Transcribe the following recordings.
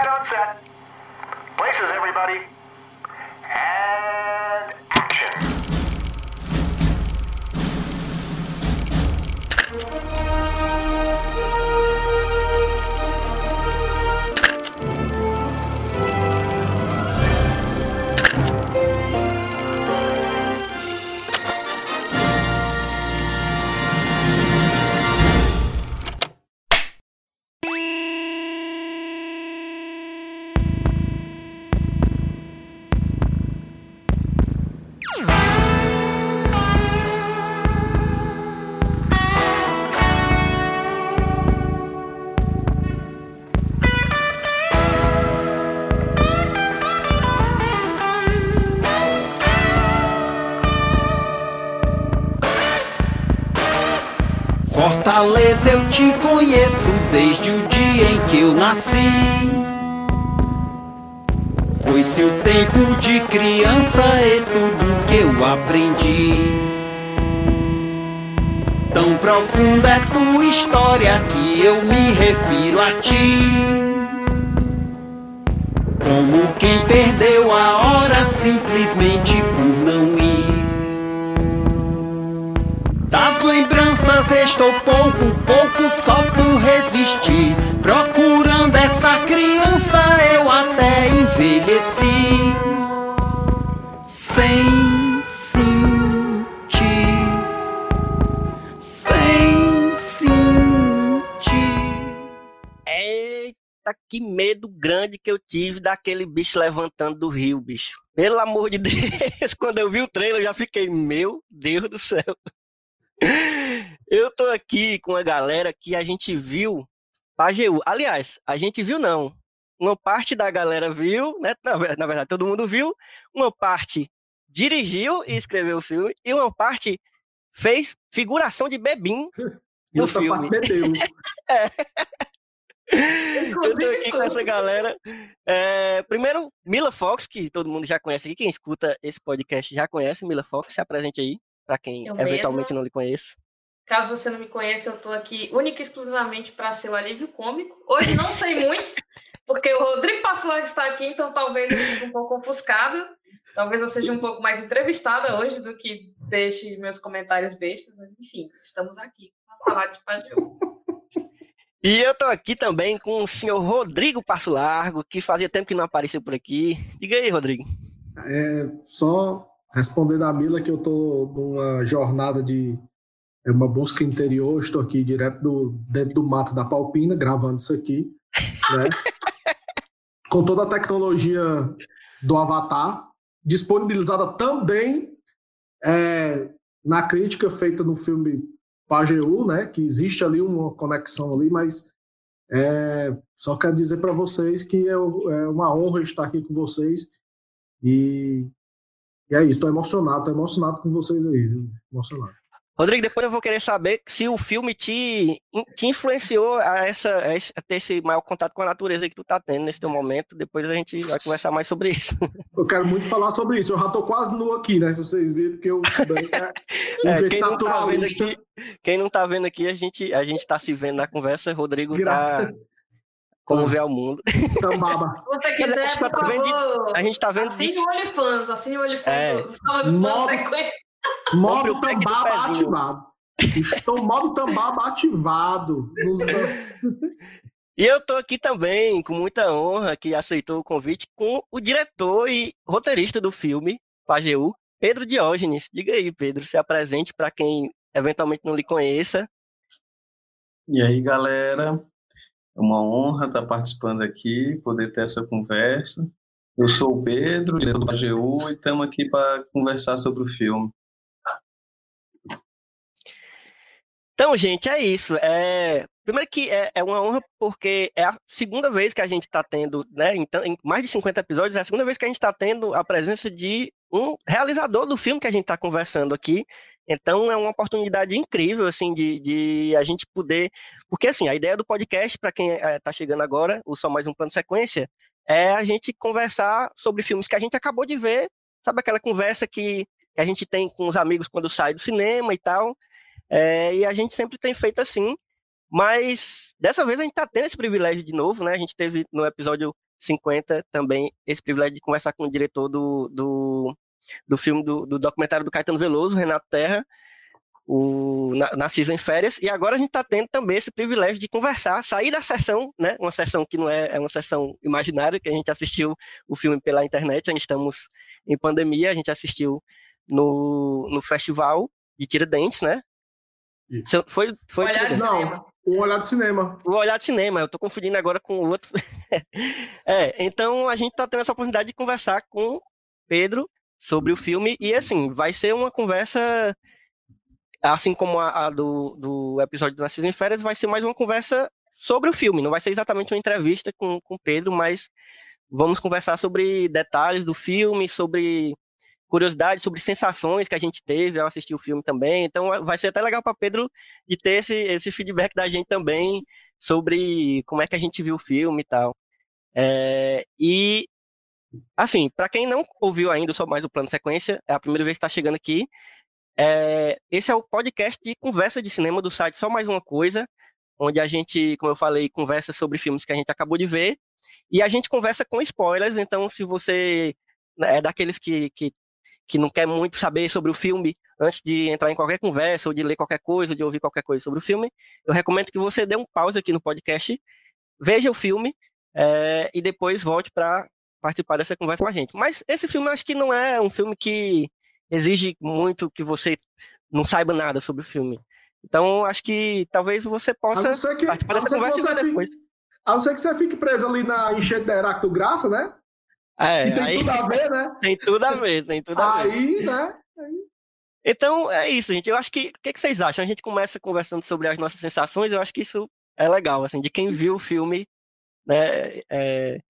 Quiet on set. Places, everybody. And conheço desde o dia em que eu nasci. Foi seu tempo de criança e tudo que eu aprendi. Tão profunda é tua história que eu me refiro a ti. Como quem perdeu a hora simplesmente por não ir. Estou pouco, pouco só por resistir. Procurando essa criança eu até envelheci. Sem sentir, sem sentir. Eita, que medo grande que eu tive daquele bicho levantando do rio, bicho. Pelo amor de Deus, quando eu vi o trailer eu já fiquei, meu Deus do céu. Eu tô aqui com a galera que a gente viu Pajeú. Aliás, a gente viu não. Uma parte da galera viu, né? Na, na verdade, todo mundo viu. Uma parte dirigiu e escreveu o filme. E uma parte fez figuração de Bebim no filme. meteu. Eu tô aqui com essa galera. É, primeiro, Mila Fox, que todo mundo já conhece aqui. Quem escuta esse podcast já conhece. Mila Fox, se apresente aí, para quem Eu eventualmente mesma. não lhe conheça. Caso você não me conheça, eu estou aqui única e exclusivamente para ser o alívio cômico. Hoje não sei muito, porque o Rodrigo Passolar está aqui, então talvez eu fique um pouco ofuscada. Talvez eu seja um pouco mais entrevistada hoje do que deixe meus comentários bestas, mas enfim, estamos aqui para falar de Pajeú. E eu tô aqui também com o senhor Rodrigo Passo Largo, que fazia tempo que não apareceu por aqui. Diga aí, Rodrigo. É, só respondendo a Mila que eu tô numa jornada de é uma busca interior, estou aqui direto do, dentro do mato da Palpina, gravando isso aqui, né? Com toda a tecnologia do Avatar, disponibilizada também é, na crítica feita no filme Pajeú, né? Que existe ali uma conexão ali, mas é, só quero dizer para vocês que é, é uma honra estar aqui com vocês e, e é isso, estou emocionado, estou emocionado com vocês aí, viu? emocionado. Rodrigo, depois eu vou querer saber se o filme te, te influenciou a, essa, a ter esse maior contato com a natureza que tu tá tendo nesse teu momento. Depois a gente vai conversar mais sobre isso. Eu quero muito falar sobre isso. Eu já tô quase nu aqui, né? Se vocês viram que eu bem, é, um quem, não tá vendo aqui, quem não tá vendo aqui, a gente, a gente tá se vendo na conversa. Rodrigo Gra- tá como vê ao mundo. Tambaba. Se você Mas a quiser, gente tá vendo de- favor, A gente tá vendo assine o OnlyFans, assine o OnlyFans É. do- Modo- o Tambaba ativado. Estou modo Tambaba ativado. Nos- E eu tô aqui também, com muita honra, que aceitou o convite, com o diretor e roteirista do filme, Pajeú, Pedro Diógenes. Diga aí, Pedro, se apresente para quem eventualmente não lhe conheça. E aí, galera, é uma honra estar participando aqui, poder ter essa conversa. Eu sou o Pedro, diretor do AGU, e estamos aqui para conversar sobre o filme. Então, gente, é isso. É... Primeiro que é, é uma honra porque é a segunda vez que a gente está tendo, né, então, em mais de 50 episódios, é a segunda vez que a gente está tendo a presença de um realizador do filme que a gente está conversando aqui. Então, é uma oportunidade incrível, assim, de, de a gente poder... Porque, assim, a ideia do podcast, para quem está chegando agora, o Só Mais Um Plano Sequência, é a gente conversar sobre filmes que a gente acabou de ver, sabe aquela conversa que, que a gente tem com os amigos quando sai do cinema e tal, é, e a gente sempre tem feito assim, mas dessa vez a gente está tendo esse privilégio de novo, né? A gente teve no episódio 50 também esse privilégio de conversar com o diretor do, do, do filme, do, do documentário do Caetano Veloso, Renato Terra, o Narciso em Férias, e agora a gente está tendo também esse privilégio de conversar, sair da sessão, né, uma sessão que não é, é uma sessão imaginária, que a gente assistiu o filme pela internet, a gente estamos em pandemia, a gente assistiu no, no festival de Tiradentes, né? Isso. Foi, foi Olhar de cinema. Não, o olhar de cinema. O olhar de cinema, eu tô confundindo agora com o outro. é, então a gente tá tendo essa oportunidade de conversar com Pedro sobre o filme, e assim, vai ser uma conversa, assim como a, a do, do episódio do Narciso em Férias, vai ser mais uma conversa sobre o filme, não vai ser exatamente uma entrevista com o Pedro, mas vamos conversar sobre detalhes do filme, sobre curiosidades sobre sensações que a gente teve ao assistir o filme também. Então vai ser até legal para Pedro de ter esse, esse feedback da gente também sobre como é que a gente viu o filme e tal. É, e assim, para quem não ouviu ainda só mais o plano sequência, é a primeira vez que está chegando aqui. É, esse é o podcast de conversa de cinema do site Só Mais Uma Coisa, onde a gente, como eu falei, conversa sobre filmes que a gente acabou de ver. E a gente conversa com spoilers, então se você né, é daqueles que, que que não quer muito saber sobre o filme antes de entrar em qualquer conversa ou de ler qualquer coisa, ou de ouvir qualquer coisa sobre o filme, eu recomendo que você dê um pause aqui no podcast, veja o filme é, e depois volte para participar dessa conversa com a gente. Mas esse filme eu acho que não é um filme que exige muito que você não saiba nada sobre o filme. Então, acho que talvez você possa que, participar dessa conversa depois. A não ser que você fique preso ali na enchente da Heráclito Graça, né? É, que tem aí, tudo a ver, né? Tem tudo a ver, tem tudo a ver. Aí, né? Então, é isso, gente. Eu acho que. O que, que, vocês acham? A gente começa conversando sobre as nossas sensações, eu acho que isso é legal, assim, de quem viu o filme, né? É...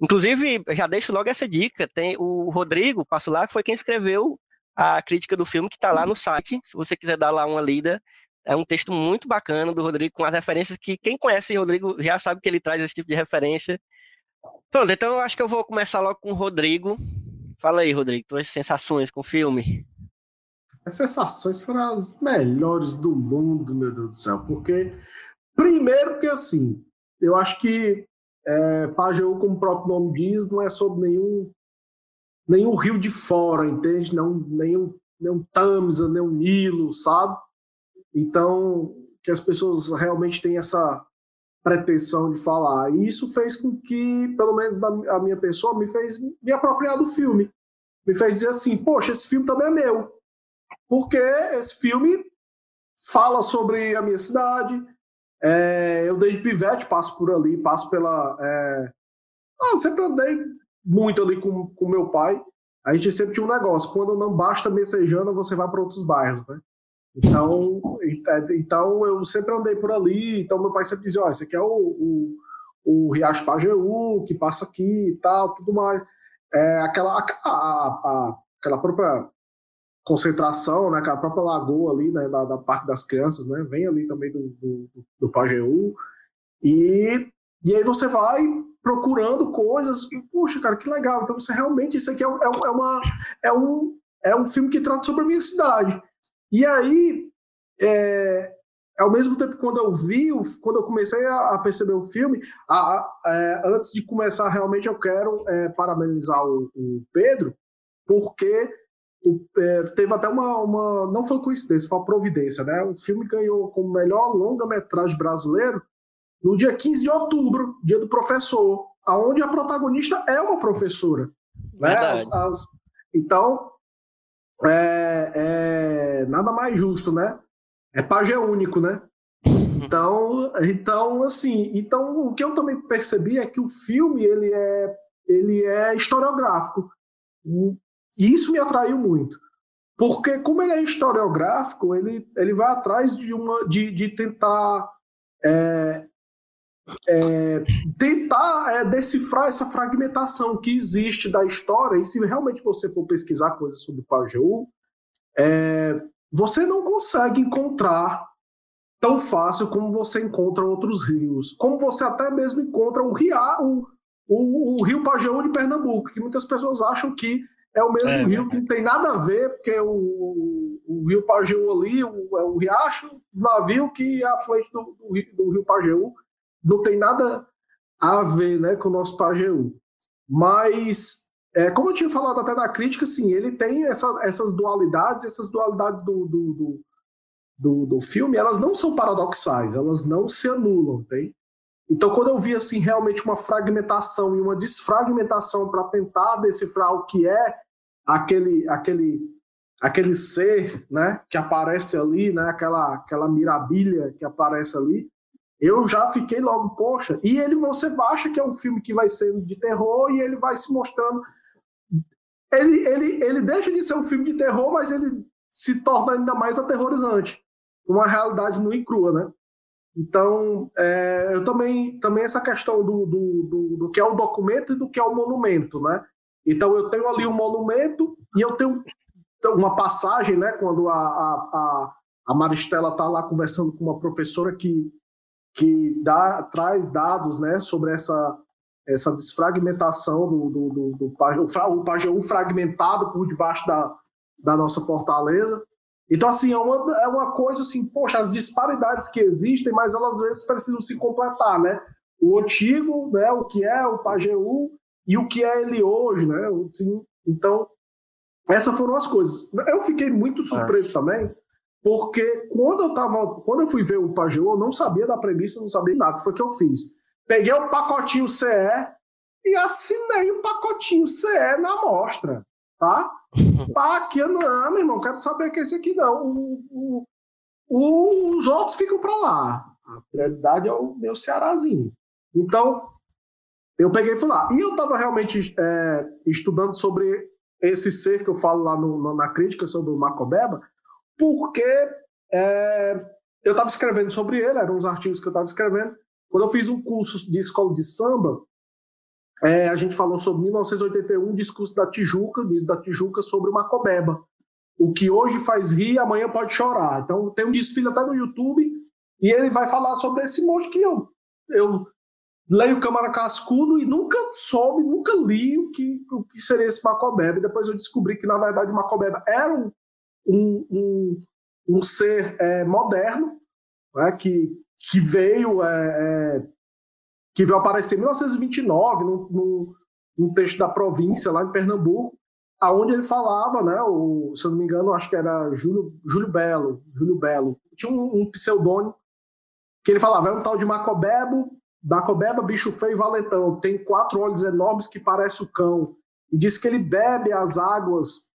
Inclusive, já deixo logo essa dica. Tem o Rodrigo Passo lá, que foi quem escreveu a crítica do filme, que está lá no site. Se você quiser dar lá uma lida, é um texto muito bacana do Rodrigo, com as referências que quem conhece o Rodrigo já sabe que ele traz esse tipo de referência. Pronto, então eu acho que eu vou começar logo com o Rodrigo. Fala aí, Rodrigo, tuas sensações com o filme. As sensações foram as melhores do mundo, meu Deus do céu. Porque, primeiro que assim, eu acho que é, como o próprio nome diz, não é sobre nenhum, nenhum rio de fora, entende? Não, nenhum, nenhum Tamisa, nenhum Nilo, sabe? Então, que as pessoas realmente têm essa pretensão de falar. E isso fez com que, pelo menos a minha pessoa, me fez me apropriar do filme. Me fez dizer assim, poxa, esse filme também é meu. Porque esse filme fala sobre a minha cidade. É, eu desde pivete passo por ali, passo pela... É... Ah, sempre andei muito ali com, com meu pai. A gente sempre tinha um negócio, quando não basta Messejana, você vai para outros bairros, né? Então, então eu sempre andei por ali, então meu pai sempre dizia, ó, esse aqui é o, o, o Riacho Pajeú, que passa aqui e tal, tudo mais. É, aquela, a, a, aquela própria concentração, né, aquela própria lagoa ali, né, da, da das Crianças, né, vem ali também do, do, do Pajeú, e, e aí você vai procurando coisas, e, puxa, cara, que legal, então você realmente, isso aqui é, é, é, uma, é, um, é um filme que trata sobre a minha cidade, e aí, é, ao mesmo tempo, quando eu vi, quando eu comecei a, perceber o filme, a, a, é, antes de começar, realmente eu quero é, parabenizar o, o, Pedro, porque o, é, teve até uma, uma. Não foi coincidência, foi uma providência, né? O filme ganhou como melhor longa-metragem brasileiro no dia 15 de outubro, dia do professor, aonde a protagonista é uma professora. Né? As, as, então, é, é nada mais justo, né? É pajé único, né? Então, então, assim, então o que eu também percebi é que o filme ele é, ele é historiográfico. E isso me atraiu muito. Porque como ele é historiográfico, ele, ele vai atrás de uma de, de tentar é, é, tentar é, decifrar essa fragmentação que existe da história, e se realmente você for pesquisar coisas sobre o Pajeú, é, você não consegue encontrar tão fácil como você encontra outros rios, como você até mesmo encontra o, ria, o, o, o rio Pajeú de Pernambuco, que muitas pessoas acham que é o mesmo é, rio, que não tem nada a ver, porque o, o rio Pajeú ali, o, é o riacho, o navio que é a frente do, do, do rio Pajeú, não tem nada a ver né, com o nosso Pajeú. Mas, é, como eu tinha falado até na crítica, assim, ele tem essa, essas dualidades, essas dualidades do, do, do, do, do filme, elas não são paradoxais, elas não se anulam, tem? Então, quando eu vi assim realmente uma fragmentação e uma desfragmentação para tentar decifrar o que é aquele aquele aquele ser, né, que aparece ali, né, aquela aquela mirabilha que aparece ali, eu já fiquei logo, poxa, e ele você acha que é um filme que vai ser de terror e ele vai se mostrando ele, ele, ele deixa de ser um filme de terror, mas ele se torna ainda mais aterrorizante. Uma realidade nua e crua, né? Então, é, eu também, também essa questão do, do, do, do, que é o documento e do que é o monumento, né? Então, eu tenho ali um monumento e eu tenho uma passagem, né? Quando a, a, a Maristela está lá conversando com uma professora que, que dá, traz dados, né? Sobre essa, essa desfragmentação do, do, do, do o Pajeú fragmentado por debaixo da, da nossa fortaleza. Então, assim, é uma, é uma coisa assim, poxa, as disparidades que existem, mas elas às vezes precisam se completar, né? O antigo, né, o que é o Pajeú e o que é ele hoje, né? Assim, então, essas foram as coisas. Eu fiquei muito surpreso é. também, porque quando eu tava, quando eu fui ver o Pajeú, eu não sabia da premissa, não sabia nada, foi o que eu fiz. Peguei o pacotinho CE e assinei o pacotinho CE na amostra, tá? Pá, aqui eu não, ah, meu irmão, quero saber que é esse aqui não. O, o, os outros ficam para lá. A prioridade é o meu Cearazinho. Então, eu peguei e fui lá. E eu estava realmente é, estudando sobre esse ser que eu falo lá no, na crítica sobre o Macobeba, porque é, eu estava escrevendo sobre ele, eram uns artigos que eu estava escrevendo. Quando eu fiz um curso de escola de samba, é, a gente falou sobre 1981, discurso da Tijuca, diz da Tijuca sobre o Macobeba. O que hoje faz rir, amanhã pode chorar. Então tem um desfile até no YouTube e ele vai falar sobre esse monstro que eu, eu leio Câmara Cascudo e nunca soube, nunca li o que, o que seria esse Macobeba. E depois eu descobri que, na verdade, o Macobeba era um, um, um, um ser é, moderno, né, que, que veio é, é, que veio aparecer em 1929, num, num, num texto da província, lá em Pernambuco, aonde ele falava, né, o, se eu não me engano, acho que era Júlio, Júlio Belo, Júlio Belo, tinha um, um pseudônimo, que ele falava, é um tal de Macobebo, Macobeba, bicho feio e valentão, tem quatro olhos enormes que parece o cão, e diz que ele bebe as águas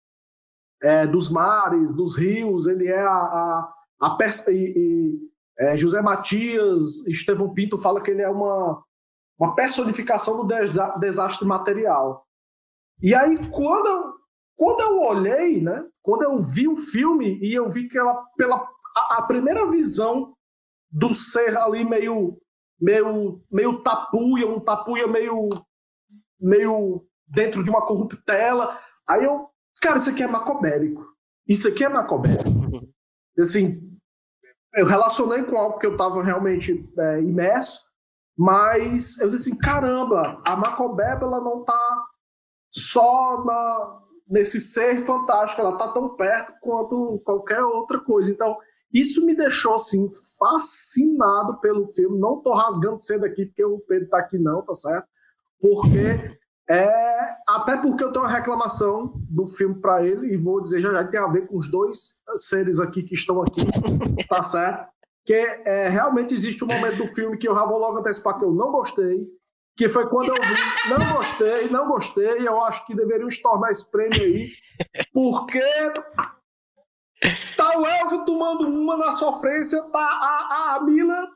é, dos mares, dos rios, ele é a, a, a e, e é, José Matias, Estevão Pinto fala que ele é uma, uma personificação do desastre material. E aí, quando eu, quando eu olhei, né, quando eu vi o filme e eu vi que ela, pela a, a primeira visão do ser ali meio meio meio tapuia, um tapuia meio meio dentro de uma corruptela. Aí eu, cara, isso aqui é macobérico. Isso aqui é macobérico. Assim, eu relacionei com algo que eu estava realmente é, imerso, mas eu disse assim, caramba, a Macobeba ela não está só na, nesse ser fantástico, ela está tão perto quanto qualquer outra coisa. Então, isso me deixou assim fascinado pelo filme. Não estou rasgando cedo aqui porque o Pedro está aqui não, tá certo? Porque é, até porque eu tenho uma reclamação do filme para ele, e vou dizer já já, que tem a ver com os dois seres aqui que estão aqui, tá certo? Que é, realmente existe um momento do filme que eu já vou logo antecipar que eu não gostei, que foi quando eu vi, não gostei, não gostei, eu acho que deveriam estornar esse prêmio aí, porque tá o Elvio tomando uma na sofrência, tá a, a Mila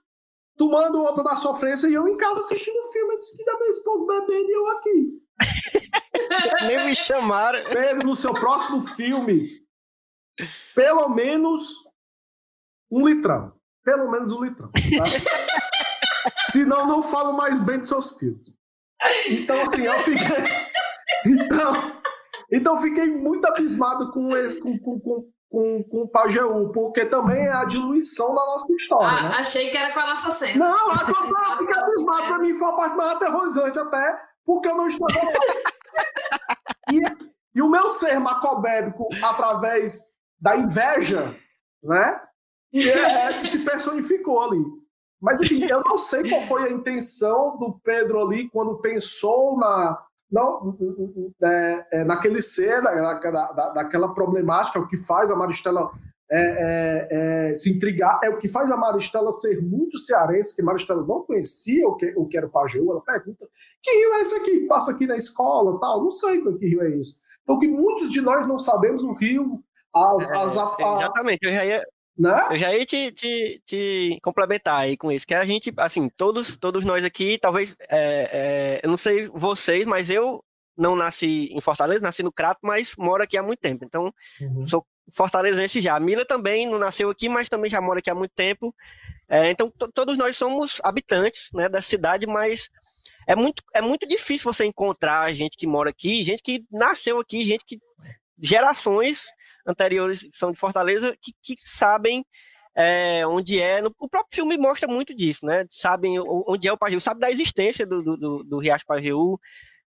tomando outra da sofrência e eu em casa assistindo o filme. Eu disse que ainda esse povo bebendo e eu aqui. Nem me chamaram. Pedro, no seu próximo filme, pelo menos um litrão. Pelo menos um litrão. Tá? Senão, não falo mais bem dos seus filmes. Então, assim, eu fiquei. Então, então fiquei muito abismado com, esse, com, com, com, com, com o Pajeú, porque também é a diluição da nossa história. Ah, né? Achei que era com a nossa cena. Não, a coisa fica abismado. Pra mim foi a parte mais aterrorizante, até porque eu não estou e, e o meu ser macobébico, através da inveja, né? É, é, que se personificou ali. Mas assim, eu não sei qual foi a intenção do Pedro ali quando pensou na, não, é, é, naquele ser, da, da, daquela problemática, o que faz a Maristela é, é, é, se intrigar, é o que faz a Maristela ser muito cearense, que Maristela não conhecia o que, o que era o Pajeú, ela pergunta, que rio é esse aqui? Passa aqui na escola tal, não sei que rio é esse. Então, que muitos de nós não sabemos o rio, as... as a, a, exatamente, eu já ia, né? Eu já ia te, te, te, complementar aí com isso, que a gente, assim, todos, todos nós aqui, talvez, é, é, eu não sei vocês, mas eu não nasci em Fortaleza, nasci no Crato, mas moro aqui há muito tempo, então uhum. sou fortalezense já. A Mila também não nasceu aqui, mas também já mora aqui há muito tempo, é, então todos nós somos habitantes né, da cidade, mas é muito, é muito difícil você encontrar gente que mora aqui, gente que nasceu aqui, gente que gerações anteriores são de Fortaleza que, que sabem é, onde é. No, o próprio filme mostra muito disso, né? Sabem onde é o Pajeú, sabe da existência do, do, do Riacho Pajeú,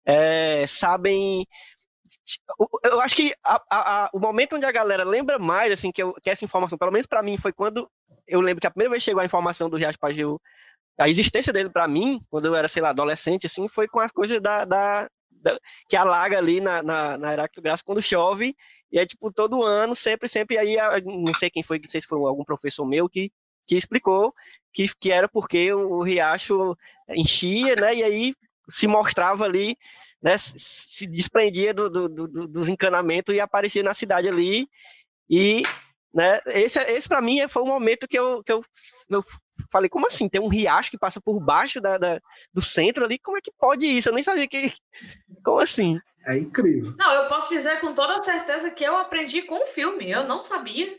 é, sabem. Eu acho que a, a, a, o momento onde a galera lembra mais, assim, que, eu, que essa informação, pelo menos para mim, foi quando eu lembro que a primeira vez chegou a informação do Riacho Pajeú, a existência dele para mim, quando eu era, sei lá, adolescente, assim, foi com as coisas da, da, da que alaga ali na, na, na Heráclito Graça quando chove e é tipo, todo ano, sempre, sempre, aí, não sei quem foi, não sei se foi algum professor meu que, que explicou que, que era porque o riacho enchia, né? E aí se mostrava ali, né? Se desprendia do, do, do dos encanamentos e aparecia na cidade ali. E né? Esse, esse para mim foi o momento que eu, que eu, eu falei, como assim? Tem um riacho que passa por baixo da, da, do centro ali? Como é que pode isso? Eu nem sabia que. Como assim? É incrível. Não, eu posso dizer com toda certeza que eu aprendi com o filme. Eu não sabia.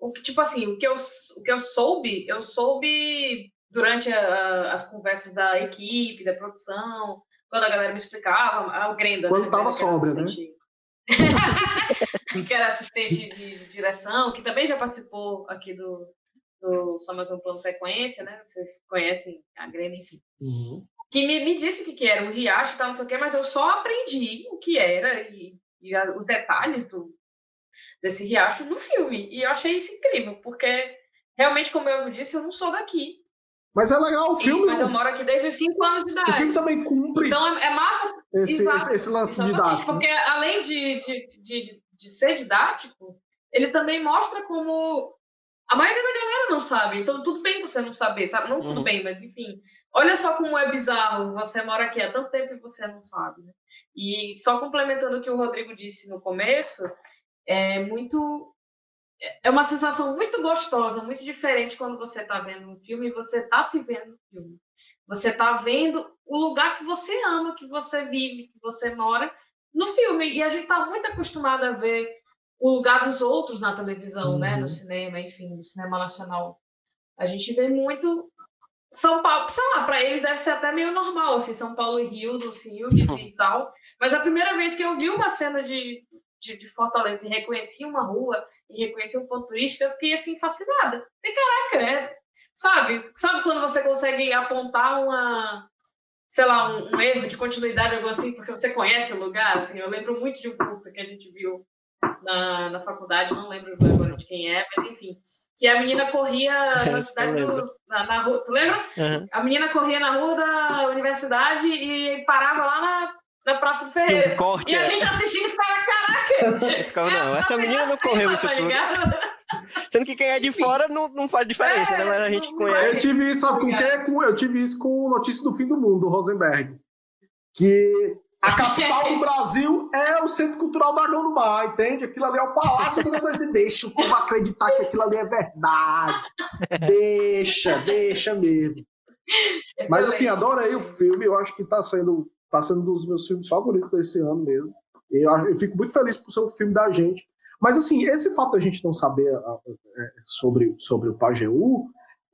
O que, tipo assim, o que eu, o que eu soube, eu soube durante a, as conversas da equipe, da produção, quando a galera me explicava, a Grenda. Quando né, tava sóbria, né? que era assistente de, de, direção, que também já participou aqui do, do Só Mais Um Plano Sequência, né? Vocês conhecem a Grenda, enfim. Uhum que me, me disse o que, que era, um riacho e tal, não sei o quê, mas eu só aprendi o que era e, e as, os detalhes do, desse riacho no filme. E eu achei isso incrível, porque realmente, como eu disse, eu não sou daqui. Mas é legal o filme. mas eu moro aqui desde os 5 anos de idade. O filme também cumpre. Então é, é massa. Esse, esse, esse, lance didático. Porque além de, de, de, de, ser didático, ele também mostra como a maioria da galera não sabe, então tudo bem você não saber, sabe? Não tudo uhum. bem, mas enfim. Olha só como é bizarro, você mora aqui há tanto tempo e você não sabe, né? E só complementando o que o Rodrigo disse no começo, é muito é uma sensação muito gostosa, muito diferente quando você está vendo um filme e você está se vendo no filme. Você está vendo o lugar que você ama, que você vive, que você mora no filme. E a gente está muito acostumado a ver o lugar dos outros na televisão, uhum. né, no uhum. cinema, enfim, no cinema nacional. A gente vê muito São Paulo, sei lá, para eles deve ser até meio normal, assim, São Paulo e Rio, dos filmes uhum. e tal. Mas a primeira vez que eu vi uma cena de, de, de, Fortaleza e reconheci uma rua e reconheci um ponto turístico, eu fiquei assim fascinada. E caraca, é, sabe? Sabe quando você consegue apontar uma, sei lá, um, um erro de continuidade, algo assim, porque você conhece o lugar, assim, eu lembro muito de um curta que a gente viu na, na faculdade, não lembro agora de quem é, mas enfim, que a menina corria na cidade do, na, na, rua, tu lembra? Uhum. A menina corria na rua da universidade e parava lá na, na Praça do Ferreira. Corte, e a é. gente assistia e ficava, caraca! não, essa menina não correu isso tá tudo. Sendo que quem é de fora não, não faz diferença, é, né? Mas a gente conhece. Eu tive isso, sabe com quem? Eu tive isso com Notícia do Fim do Mundo, do Rosenberg. Que a capital do Brasil é o Centro Cultural Dragão do Mar, entende? Aquilo ali é o Palácio do Brasil. Deixa o povo acreditar que aquilo ali é verdade. Deixa, deixa mesmo. Mas assim, adorei o filme. Eu acho que está sendo, tá sendo um dos meus filmes favoritos desse ano mesmo. Eu, eu fico muito feliz por ser um filme da gente. Mas assim, esse fato da gente não saber é, sobre, sobre o Pajeú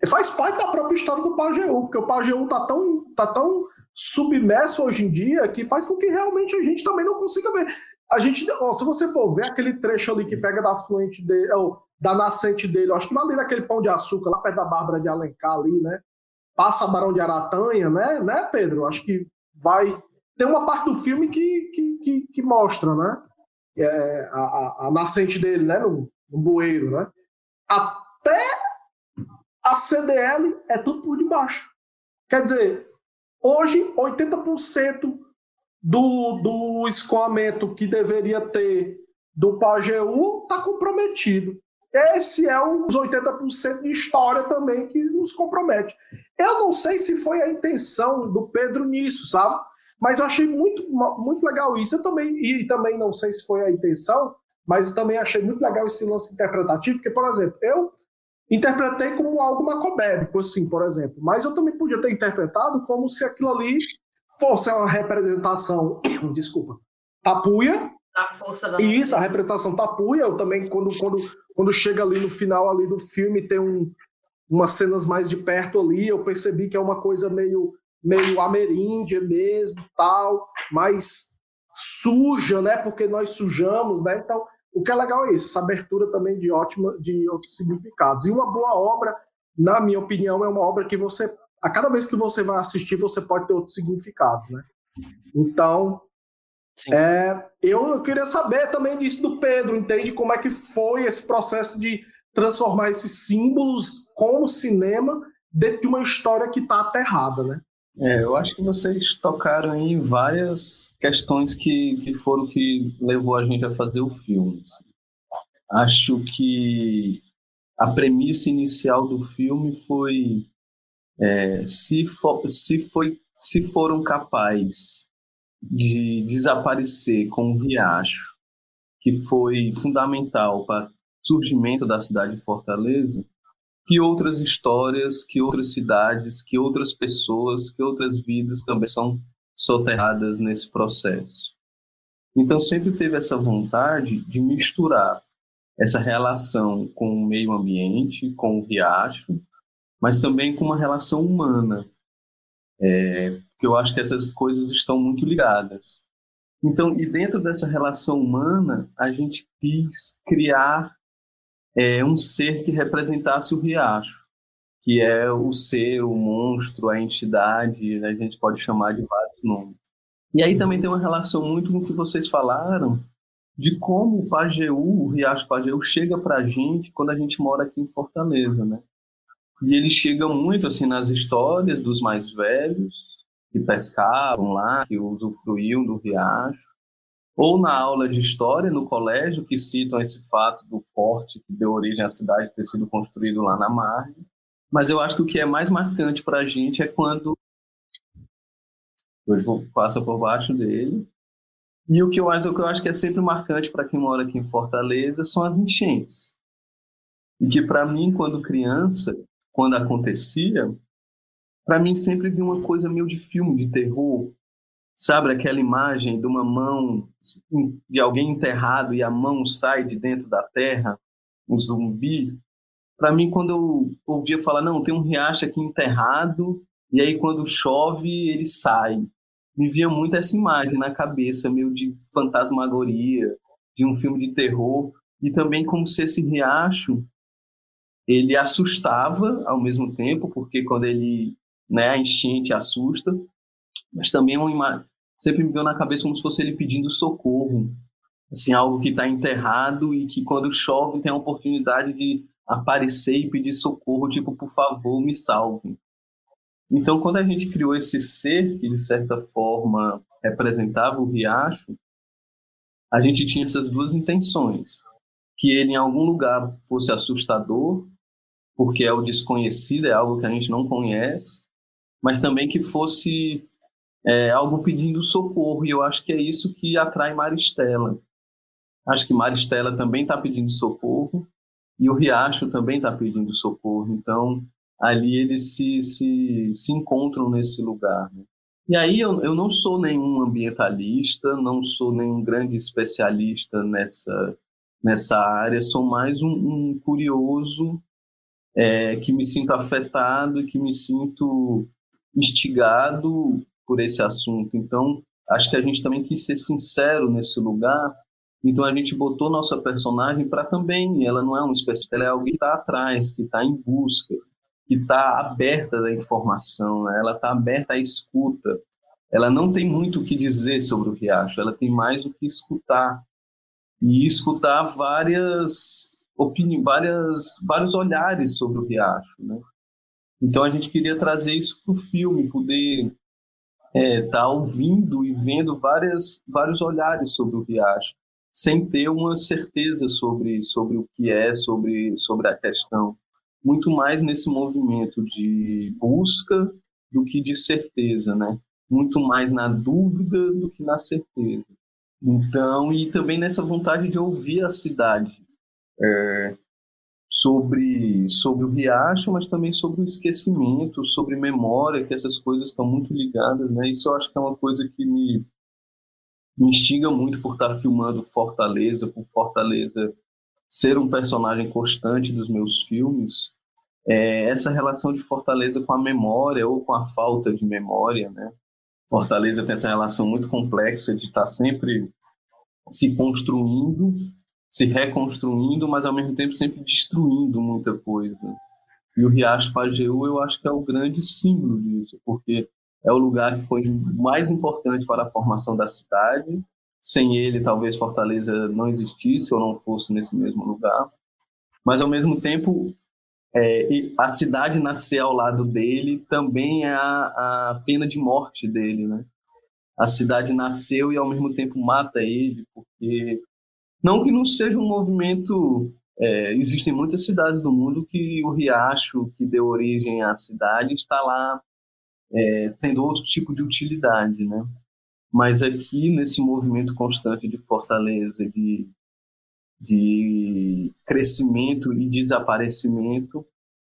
faz parte da própria história do Pajeú, porque o Pajeú tá tão, tá tão submerso hoje em dia que faz com que realmente a gente também não consiga ver. A gente, ó, se você for ver aquele trecho ali que pega da fluente dele, ó, da nascente dele, acho que vai ali naquele pão de açúcar, lá perto da Bárbara de Alencar ali, né? Passa Barão de Aratanha, né, né, Pedro? Acho que vai. Tem uma parte do filme que, que, que, que mostra, né? É, a, a, a, nascente dele, né? No, no bueiro, né? Até a CDL é tudo por debaixo. Quer dizer, hoje 80% do, do escoamento que deveria ter do Pajeú está comprometido. Esse é os 80% de história também que nos compromete. Eu não sei se foi a intenção do Pedro nisso, sabe? Mas eu achei muito, muito legal isso. Eu também, e também não sei se foi a intenção, mas também achei muito legal esse lance interpretativo, porque, por exemplo, eu interpretei como algo macabébico, assim, por exemplo, mas eu também podia ter interpretado como se aquilo ali fosse uma representação, desculpa, tapuia. A força da Isso, a representação tapuia, eu também, quando, quando, quando chega ali no final ali do filme, tem um, umas cenas mais de perto ali, eu percebi que é uma coisa meio, meio ameríndia mesmo, tal, mais suja, né, porque nós sujamos, né, então o que é legal é isso, essa abertura também de ótima, de outros significados. E uma boa obra, na minha opinião, é uma obra que você, a cada vez que você vai assistir, você pode ter outros significados, né? Então, é, eu queria saber também disso do Pedro, entende como é que foi esse processo de transformar esses símbolos com o cinema dentro de uma história que está aterrada, né? É, eu acho que vocês tocaram em várias questões que, que foram que levou a gente a fazer o filme. Assim. Acho que a premissa inicial do filme foi é, se, se, foi, se foram capazes de desaparecer com o riacho, que foi fundamental para o surgimento da cidade de Fortaleza, que outras histórias, que outras cidades, que outras pessoas, que outras vidas também são soterradas nesse processo. Então sempre teve essa vontade de misturar essa relação com o meio ambiente, com o riacho, mas também com uma relação humana, é, porque eu acho que essas coisas estão muito ligadas. Então, e dentro dessa relação humana, a gente quis criar é, um ser que representasse o riacho, que é o ser, o monstro, a entidade, a gente pode chamar de vários nomes. E aí também tem uma relação muito com o que vocês falaram, de como o Pajeú, o Riacho Pajeú, chega para a gente quando a gente mora aqui em Fortaleza, né? E ele chega muito assim nas histórias dos mais velhos, que pescavam lá, que usufruíam do riacho, ou na aula de história no colégio, que citam esse fato do forte que deu origem à cidade ter sido construído lá na margem. Mas eu acho que o que é mais marcante para a gente é quando hoje passa por baixo dele. E o que eu, o que eu acho que é sempre marcante para quem mora aqui em Fortaleza são as enchentes. E que para mim, quando criança, quando acontecia, para mim sempre vi uma coisa meio de filme de terror, Sabe aquela imagem de uma mão de alguém enterrado e a mão sai de dentro da terra, um zumbi? Para mim, quando eu ouvia falar, não, tem um riacho aqui enterrado, e aí quando chove ele sai. Me via muito essa imagem na cabeça, meio de fantasmagoria, de um filme de terror, e também como se esse riacho ele assustava ao mesmo tempo, porque quando ele, né, a enchente assusta, mas também é uma imagem, sempre me veio na cabeça como se fosse ele pedindo socorro, assim, algo que está enterrado e que quando chove tem a oportunidade de aparecer e pedir socorro, tipo, por favor, me salve. Então, quando a gente criou esse ser que, de certa forma, representava o riacho, a gente tinha essas duas intenções. Que ele, em algum lugar, fosse assustador, porque é o desconhecido, é algo que a gente não conhece, mas também que fosse é, algo pedindo socorro, e eu acho que é isso que atrai Maristela. Acho que Maristela também está pedindo socorro, e o Riacho também está pedindo socorro, então ali eles se, se, se encontram nesse lugar. Né? E aí eu, eu não sou nenhum ambientalista, não sou nenhum grande especialista nessa, nessa área, sou mais um, um curioso é, que me sinto afetado, que me sinto instigado por esse assunto. Então, acho que a gente também quis ser sincero nesse lugar. Então, a gente botou nossa personagem para também. Ela não é uma espécie, ela é alguém que está atrás, que está em busca, que está aberta da informação, né? ela está aberta à escuta. Ela não tem muito o que dizer sobre o riacho, ela tem mais o que escutar. E escutar várias opiniões, várias, vários olhares sobre o riacho. Né? Então a gente queria trazer isso para o filme, poder estar é, tá ouvindo e vendo várias, vários olhares sobre o riacho, sem ter uma certeza sobre, sobre o que é, sobre, sobre a questão. Muito mais nesse movimento de busca do que de certeza, né? Muito mais na dúvida do que na certeza. Então, e também nessa vontade de ouvir a cidade. É, sobre, sobre o riacho, mas também sobre o esquecimento, sobre memória, que essas coisas estão muito ligadas, né? Isso eu acho que é uma coisa que me, me instiga muito por estar filmando Fortaleza, por Fortaleza ser um personagem constante dos meus filmes, é essa relação de Fortaleza com a memória ou com a falta de memória, né? Fortaleza tem essa relação muito complexa de estar sempre se construindo se reconstruindo, mas ao mesmo tempo sempre destruindo muita coisa. E o Riacho Pajeú eu acho que é o grande símbolo disso, porque é o lugar que foi mais importante para a formação da cidade. Sem ele, talvez Fortaleza não existisse ou não fosse nesse mesmo lugar. Mas ao mesmo tempo, é, a cidade nascer ao lado dele também é a, a pena de morte dele, né? A cidade nasceu e ao mesmo tempo mata ele, porque não que não seja um movimento. É, existem muitas cidades do mundo que o riacho que deu origem à cidade está lá é, tendo outro tipo de utilidade, né? Mas aqui, nesse movimento constante de fortaleza, de, de crescimento e desaparecimento,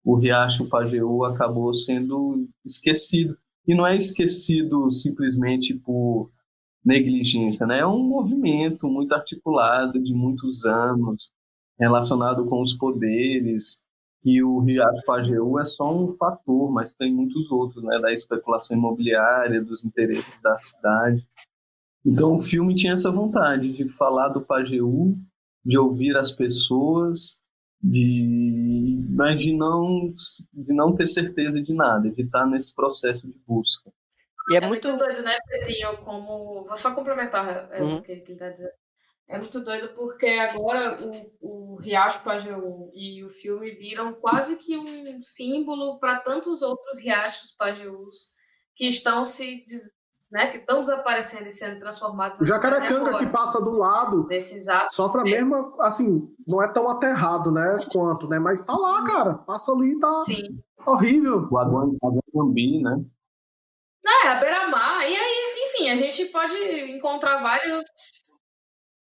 o Riacho Pajeú acabou sendo esquecido. E não é esquecido simplesmente por negligência, né? É um movimento muito articulado de muitos anos, relacionado com os poderes, que o Riacho Pajeú é só um fator, mas tem muitos outros, né? Da especulação imobiliária, dos interesses da cidade. Então o filme tinha essa vontade de falar do Pajeú, de ouvir as pessoas, de mas de não de não ter certeza de nada, de estar nesse processo de busca. E é, é muito... muito... doido, né, Pedrinho? Como. Vou só complementar é, uhum. o que ele está dizendo. É muito doido porque agora o, o Riacho Pajeú e o filme viram quase que um símbolo para tantos outros riachos Pajeús que estão se né, que estão desaparecendo e sendo transformados. O Jacarecanga que passa do lado sofre a mesma, assim, não é tão aterrado, né, quanto, né, mas tá lá, cara, passa ali, tá Sim. horrível. O Aguambi, né? É, a beira-mar. E aí, enfim, a gente pode encontrar vários.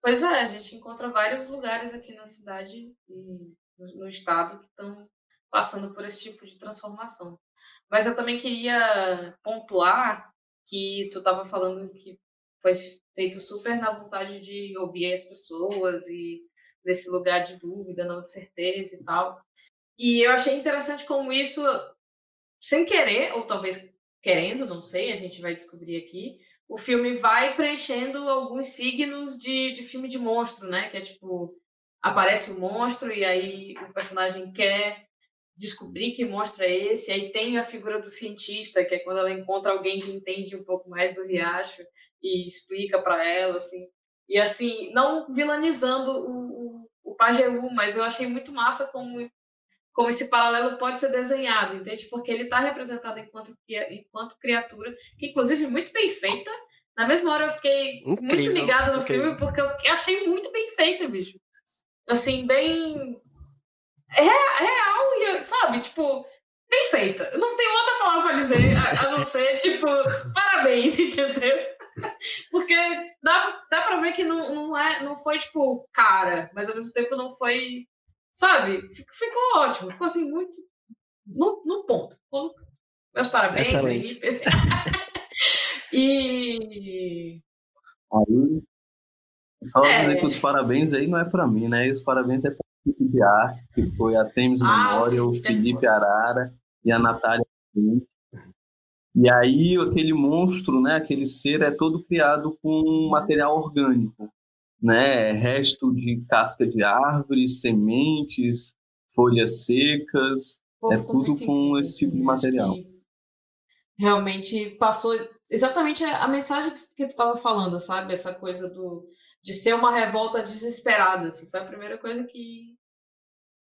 Pois é, a gente encontra vários lugares aqui na cidade e no estado que estão passando por esse tipo de transformação. Mas eu também queria pontuar que tu estava falando que foi feito super na vontade de ouvir as pessoas e nesse lugar de dúvida, não de certeza e tal. E eu achei interessante como isso, sem querer, ou talvez querendo, não sei, a gente vai descobrir aqui, o filme vai preenchendo alguns signos de, de filme de monstro, né? Que é tipo, aparece o um monstro e aí o personagem quer descobrir que monstro é esse, aí tem a figura do cientista, que é quando ela encontra alguém que entende um pouco mais do riacho e explica para ela, assim. E assim, não vilanizando o, o, o Pajeú, mas eu achei muito massa como como esse paralelo pode ser desenhado, entende? Porque ele está representado enquanto, enquanto criatura, que inclusive muito bem feita. Na mesma hora eu fiquei incrível, muito ligada no incrível. filme, porque eu achei muito bem feita, bicho. Assim, bem. É real, e, sabe? Tipo, bem feita. Não tenho outra palavra para dizer, a, a não ser, tipo, parabéns, entendeu? Porque dá, dá pra ver que não, não, é, não foi, tipo, cara, mas ao mesmo tempo não foi Sabe? Ficou ótimo. Ficou assim, muito no, no ponto. Meus parabéns Excelente. aí. e. Aí, só é... dizer que os parabéns aí não é para mim, né? E os parabéns é para a equipe de arte, que foi a Temes ah, Memória, o Felipe Arara e a Natália. E aí aquele monstro, né, aquele ser é todo criado com material orgânico né? Resto de casca de árvores, sementes, folhas secas, Pô, é tudo com esse tipo de material. Realmente passou exatamente a mensagem que tu estava falando, sabe? Essa coisa do de ser uma revolta desesperada. Assim, foi a primeira coisa que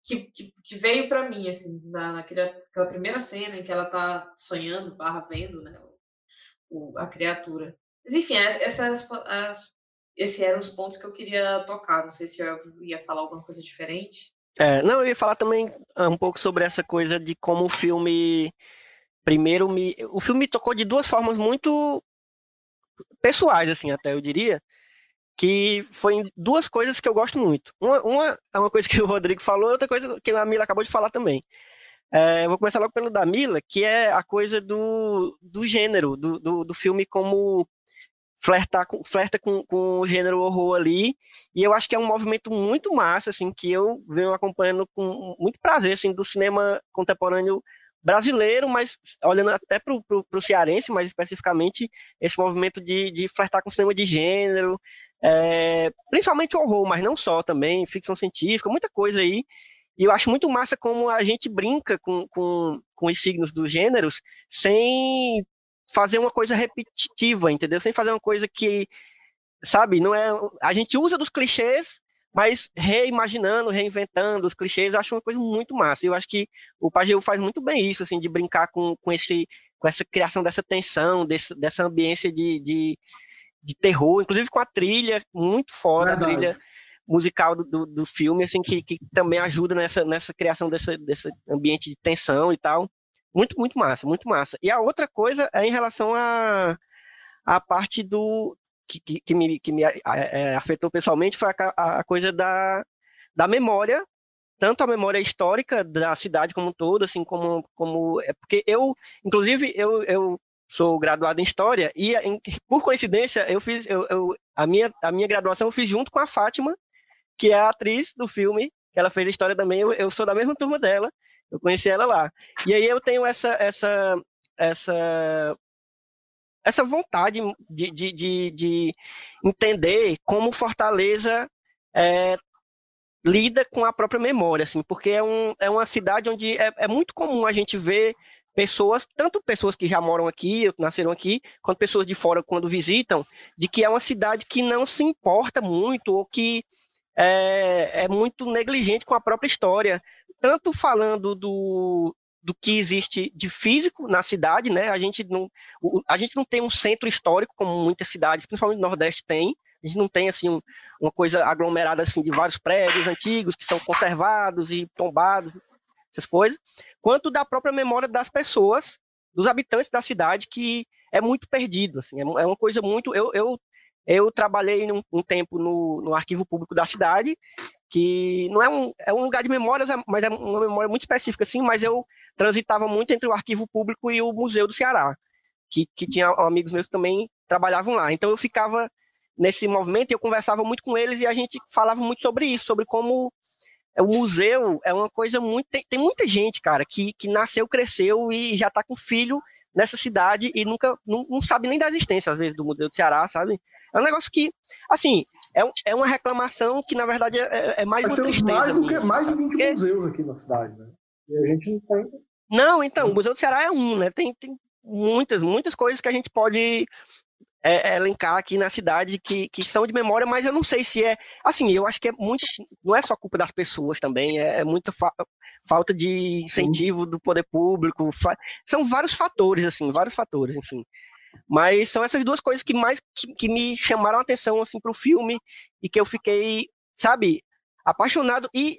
que, que, que veio para mim, assim, na, naquela primeira cena em que ela tá sonhando, barra vendo, né, o, a criatura. Mas, enfim, essas, as, esses eram os pontos que eu queria tocar. Não sei se eu ia falar alguma coisa diferente. É, não, eu ia falar também ah, um pouco sobre essa coisa de como o filme. Primeiro, me, o filme me tocou de duas formas muito pessoais, assim, até eu diria que foi duas coisas que eu gosto muito. Uma, uma, é uma coisa que o Rodrigo falou, outra coisa que a Mila acabou de falar também. É, vou começar logo pelo da Mila, que é a coisa do, do gênero, do, do, do filme como flertar com, flerta com, com o gênero horror ali, e eu acho que é um movimento muito massa, assim, que eu venho acompanhando com muito prazer, assim, do cinema contemporâneo brasileiro, mas olhando até para o cearense, mais especificamente, esse movimento de, de flertar com cinema de gênero, é, principalmente horror, mas não só também, ficção científica, muita coisa aí. E eu acho muito massa como a gente brinca com, com, com os signos dos gêneros sem fazer uma coisa repetitiva, entendeu? Sem fazer uma coisa que, sabe, não é. A gente usa dos clichês, mas reimaginando, reinventando os clichês, eu acho uma coisa muito massa. Eu acho que o Pageu faz muito bem isso, assim, de brincar com, com, esse, com essa criação dessa tensão, desse, dessa ambiência de, de de terror, inclusive com a trilha muito foda, Verdade. a trilha musical do, do, do, filme, assim, que, que também ajuda nessa, nessa criação dessa, desse ambiente de tensão e tal. Muito, muito massa, muito massa. E a outra coisa é em relação a, a parte do. que, que, que me, que me é, afetou pessoalmente foi a, a coisa da, da memória tanto a memória histórica da cidade como um todo, assim, como, como é porque eu, inclusive, eu, eu sou graduado em História e, em, por coincidência, eu fiz eu, eu, a, minha, a minha graduação eu fiz junto com a Fátima, que é a atriz do filme, que ela fez a história também, eu, eu sou da mesma turma dela, eu conheci ela lá. E aí eu tenho essa essa essa essa vontade de, de, de, de entender como Fortaleza é, lida com a própria memória, assim, porque é, um, é uma cidade onde é, é muito comum a gente ver pessoas, tanto pessoas que já moram aqui, nasceram aqui, quanto pessoas de fora quando visitam, de que é uma cidade que não se importa muito ou que é, é muito negligente com a própria história. Tanto falando do, do que existe de físico na cidade, né? A gente não, a gente não tem um centro histórico como muitas cidades, principalmente no Nordeste tem. A gente não tem assim um, uma coisa aglomerada assim de vários prédios antigos que são conservados e tombados essas coisas, quanto da própria memória das pessoas, dos habitantes da cidade, que é muito perdido. Assim, é, é uma coisa muito. Eu, eu, eu trabalhei um, um tempo no, no arquivo público da cidade, que não é um, é um lugar de memórias, é, mas é uma memória muito específica, assim, mas eu transitava muito entre o arquivo público e o Museu do Ceará, que, que tinha amigos meus que também trabalhavam lá. Então eu ficava nesse movimento e eu conversava muito com eles e a gente falava muito sobre isso, sobre como o museu é uma coisa muito. Tem, tem, muita gente, cara, que, que nasceu, cresceu e já tá com filho nessa cidade e nunca não, não, sabe nem da existência, às vezes, do Museu do Ceará, sabe? É um negócio que, assim, é, é uma reclamação que, na verdade, é, é mais Mas uma tristeza. Mais, do que, mais de 20 Porque... museus aqui na cidade, né? E a gente não tem. Não, então, o Museu do Ceará é um, né? Tem, tem muitas, muitas coisas que a gente pode é, é, elencar aqui na cidade que, que são de memória, mas eu não sei se é. Assim, eu acho que é muito. Não é só culpa das pessoas também, é, é muita fa falta de incentivo Sim. do poder público. São vários fatores, assim, vários fatores, enfim. Mas são essas duas coisas que mais que, que me chamaram a atenção assim, para o filme e que eu fiquei, sabe, apaixonado. E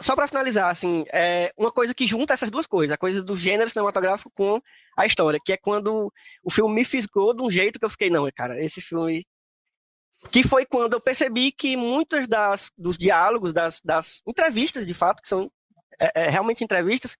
só para finalizar, assim, é uma coisa que junta essas duas coisas, a coisa do gênero cinematográfico com a história, que é quando o filme me fisgou de um jeito que eu fiquei, não, cara, esse filme. Que foi quando eu percebi que muitos das, dos diálogos, das, das entrevistas, de fato, que são é, é, realmente entrevistas,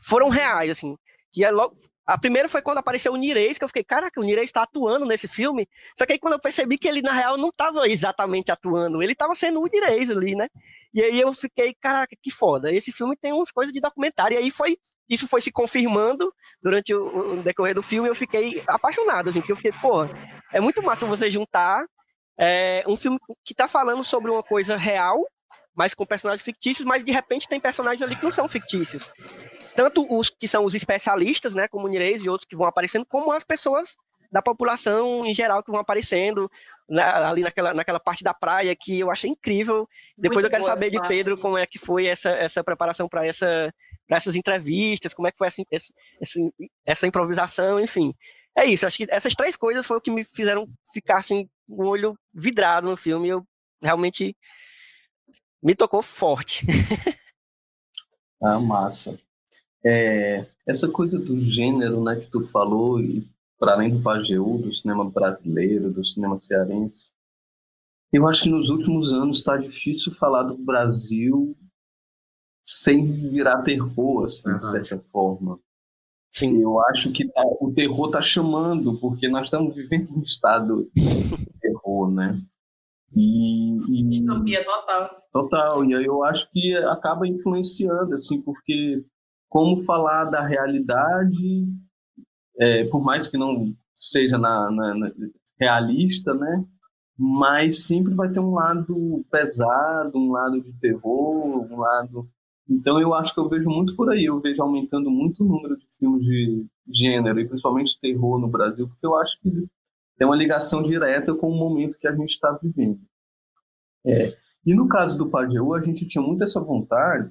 foram reais, assim. Que é logo, a primeira foi quando apareceu o Nirez, que eu fiquei, caraca, o Nirez está atuando nesse filme. Só que aí quando eu percebi que ele, na real, não estava exatamente atuando, ele estava sendo o Nirez ali, né? E aí eu fiquei, caraca, que foda. Esse filme tem umas coisas de documentário. E aí foi, isso foi se confirmando durante o, o decorrer do filme. Eu fiquei apaixonado, assim, porque eu fiquei, pô, é muito massa você juntar é, um filme que está falando sobre uma coisa real, mas com personagens fictícios, mas de repente tem personagens ali que não são fictícios. Tanto os que são os especialistas, né, como o Nirez e outros que vão aparecendo, como as pessoas da população em geral que vão aparecendo, na, ali naquela, naquela parte da praia que eu achei incrível. Depois Muito eu quero saber essa de parte. Pedro como é que foi essa, essa preparação para essa, pra essas entrevistas, como é que foi essa, esse- essa improvisação, enfim. É isso, acho que essas três coisas foi o que me fizeram ficar assim, com o olho vidrado no filme. Eu realmente me tocou forte. Ah, massa. É, essa coisa do gênero, né, que tu falou, e para além do Pajeú, do cinema brasileiro, do cinema cearense, eu acho que nos últimos anos está difícil falar do Brasil sem virar terror, assim, de Verdade. certa forma. Sim, Eu acho que tá- o terror está chamando, porque nós estamos vivendo um estado de terror, né? E, e- Distopia total. Total, e aí eu acho que acaba influenciando, assim, porque como falar da realidade, é, por mais que não seja na, na- na- realista, né? Mas sempre vai ter um lado pesado, um lado de terror, um lado. Então eu acho que eu vejo muito por aí, eu vejo aumentando muito o número de filmes de gênero, e principalmente terror no Brasil, porque eu acho que tem uma ligação direta com o momento que a gente está vivendo. É, e no caso do Pajeú, a gente tinha muito essa vontade,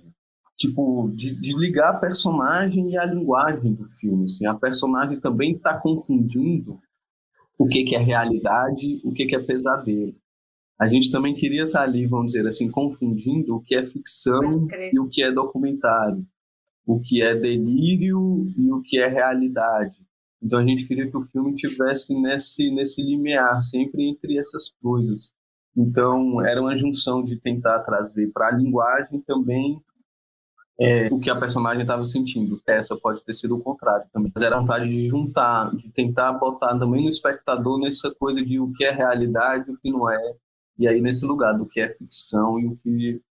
tipo, de, de ligar a personagem e a linguagem do filme. Assim. A personagem também está confundindo o que, que é realidade, o que, que é pesadelo. A gente também queria estar ali, vamos dizer assim, confundindo o que é ficção e o que é documentário, o que é delírio e o que é realidade. Então a gente queria que o filme tivesse nesse nesse limiar, sempre entre essas coisas. Então era uma junção de tentar trazer para a linguagem também é, o que a personagem estava sentindo. Essa pode ter sido o contrário também. Mas era a vontade de juntar, de tentar botar também no espectador nessa coisa de o que é realidade e o que não é. E aí nesse lugar do que é ficção e o que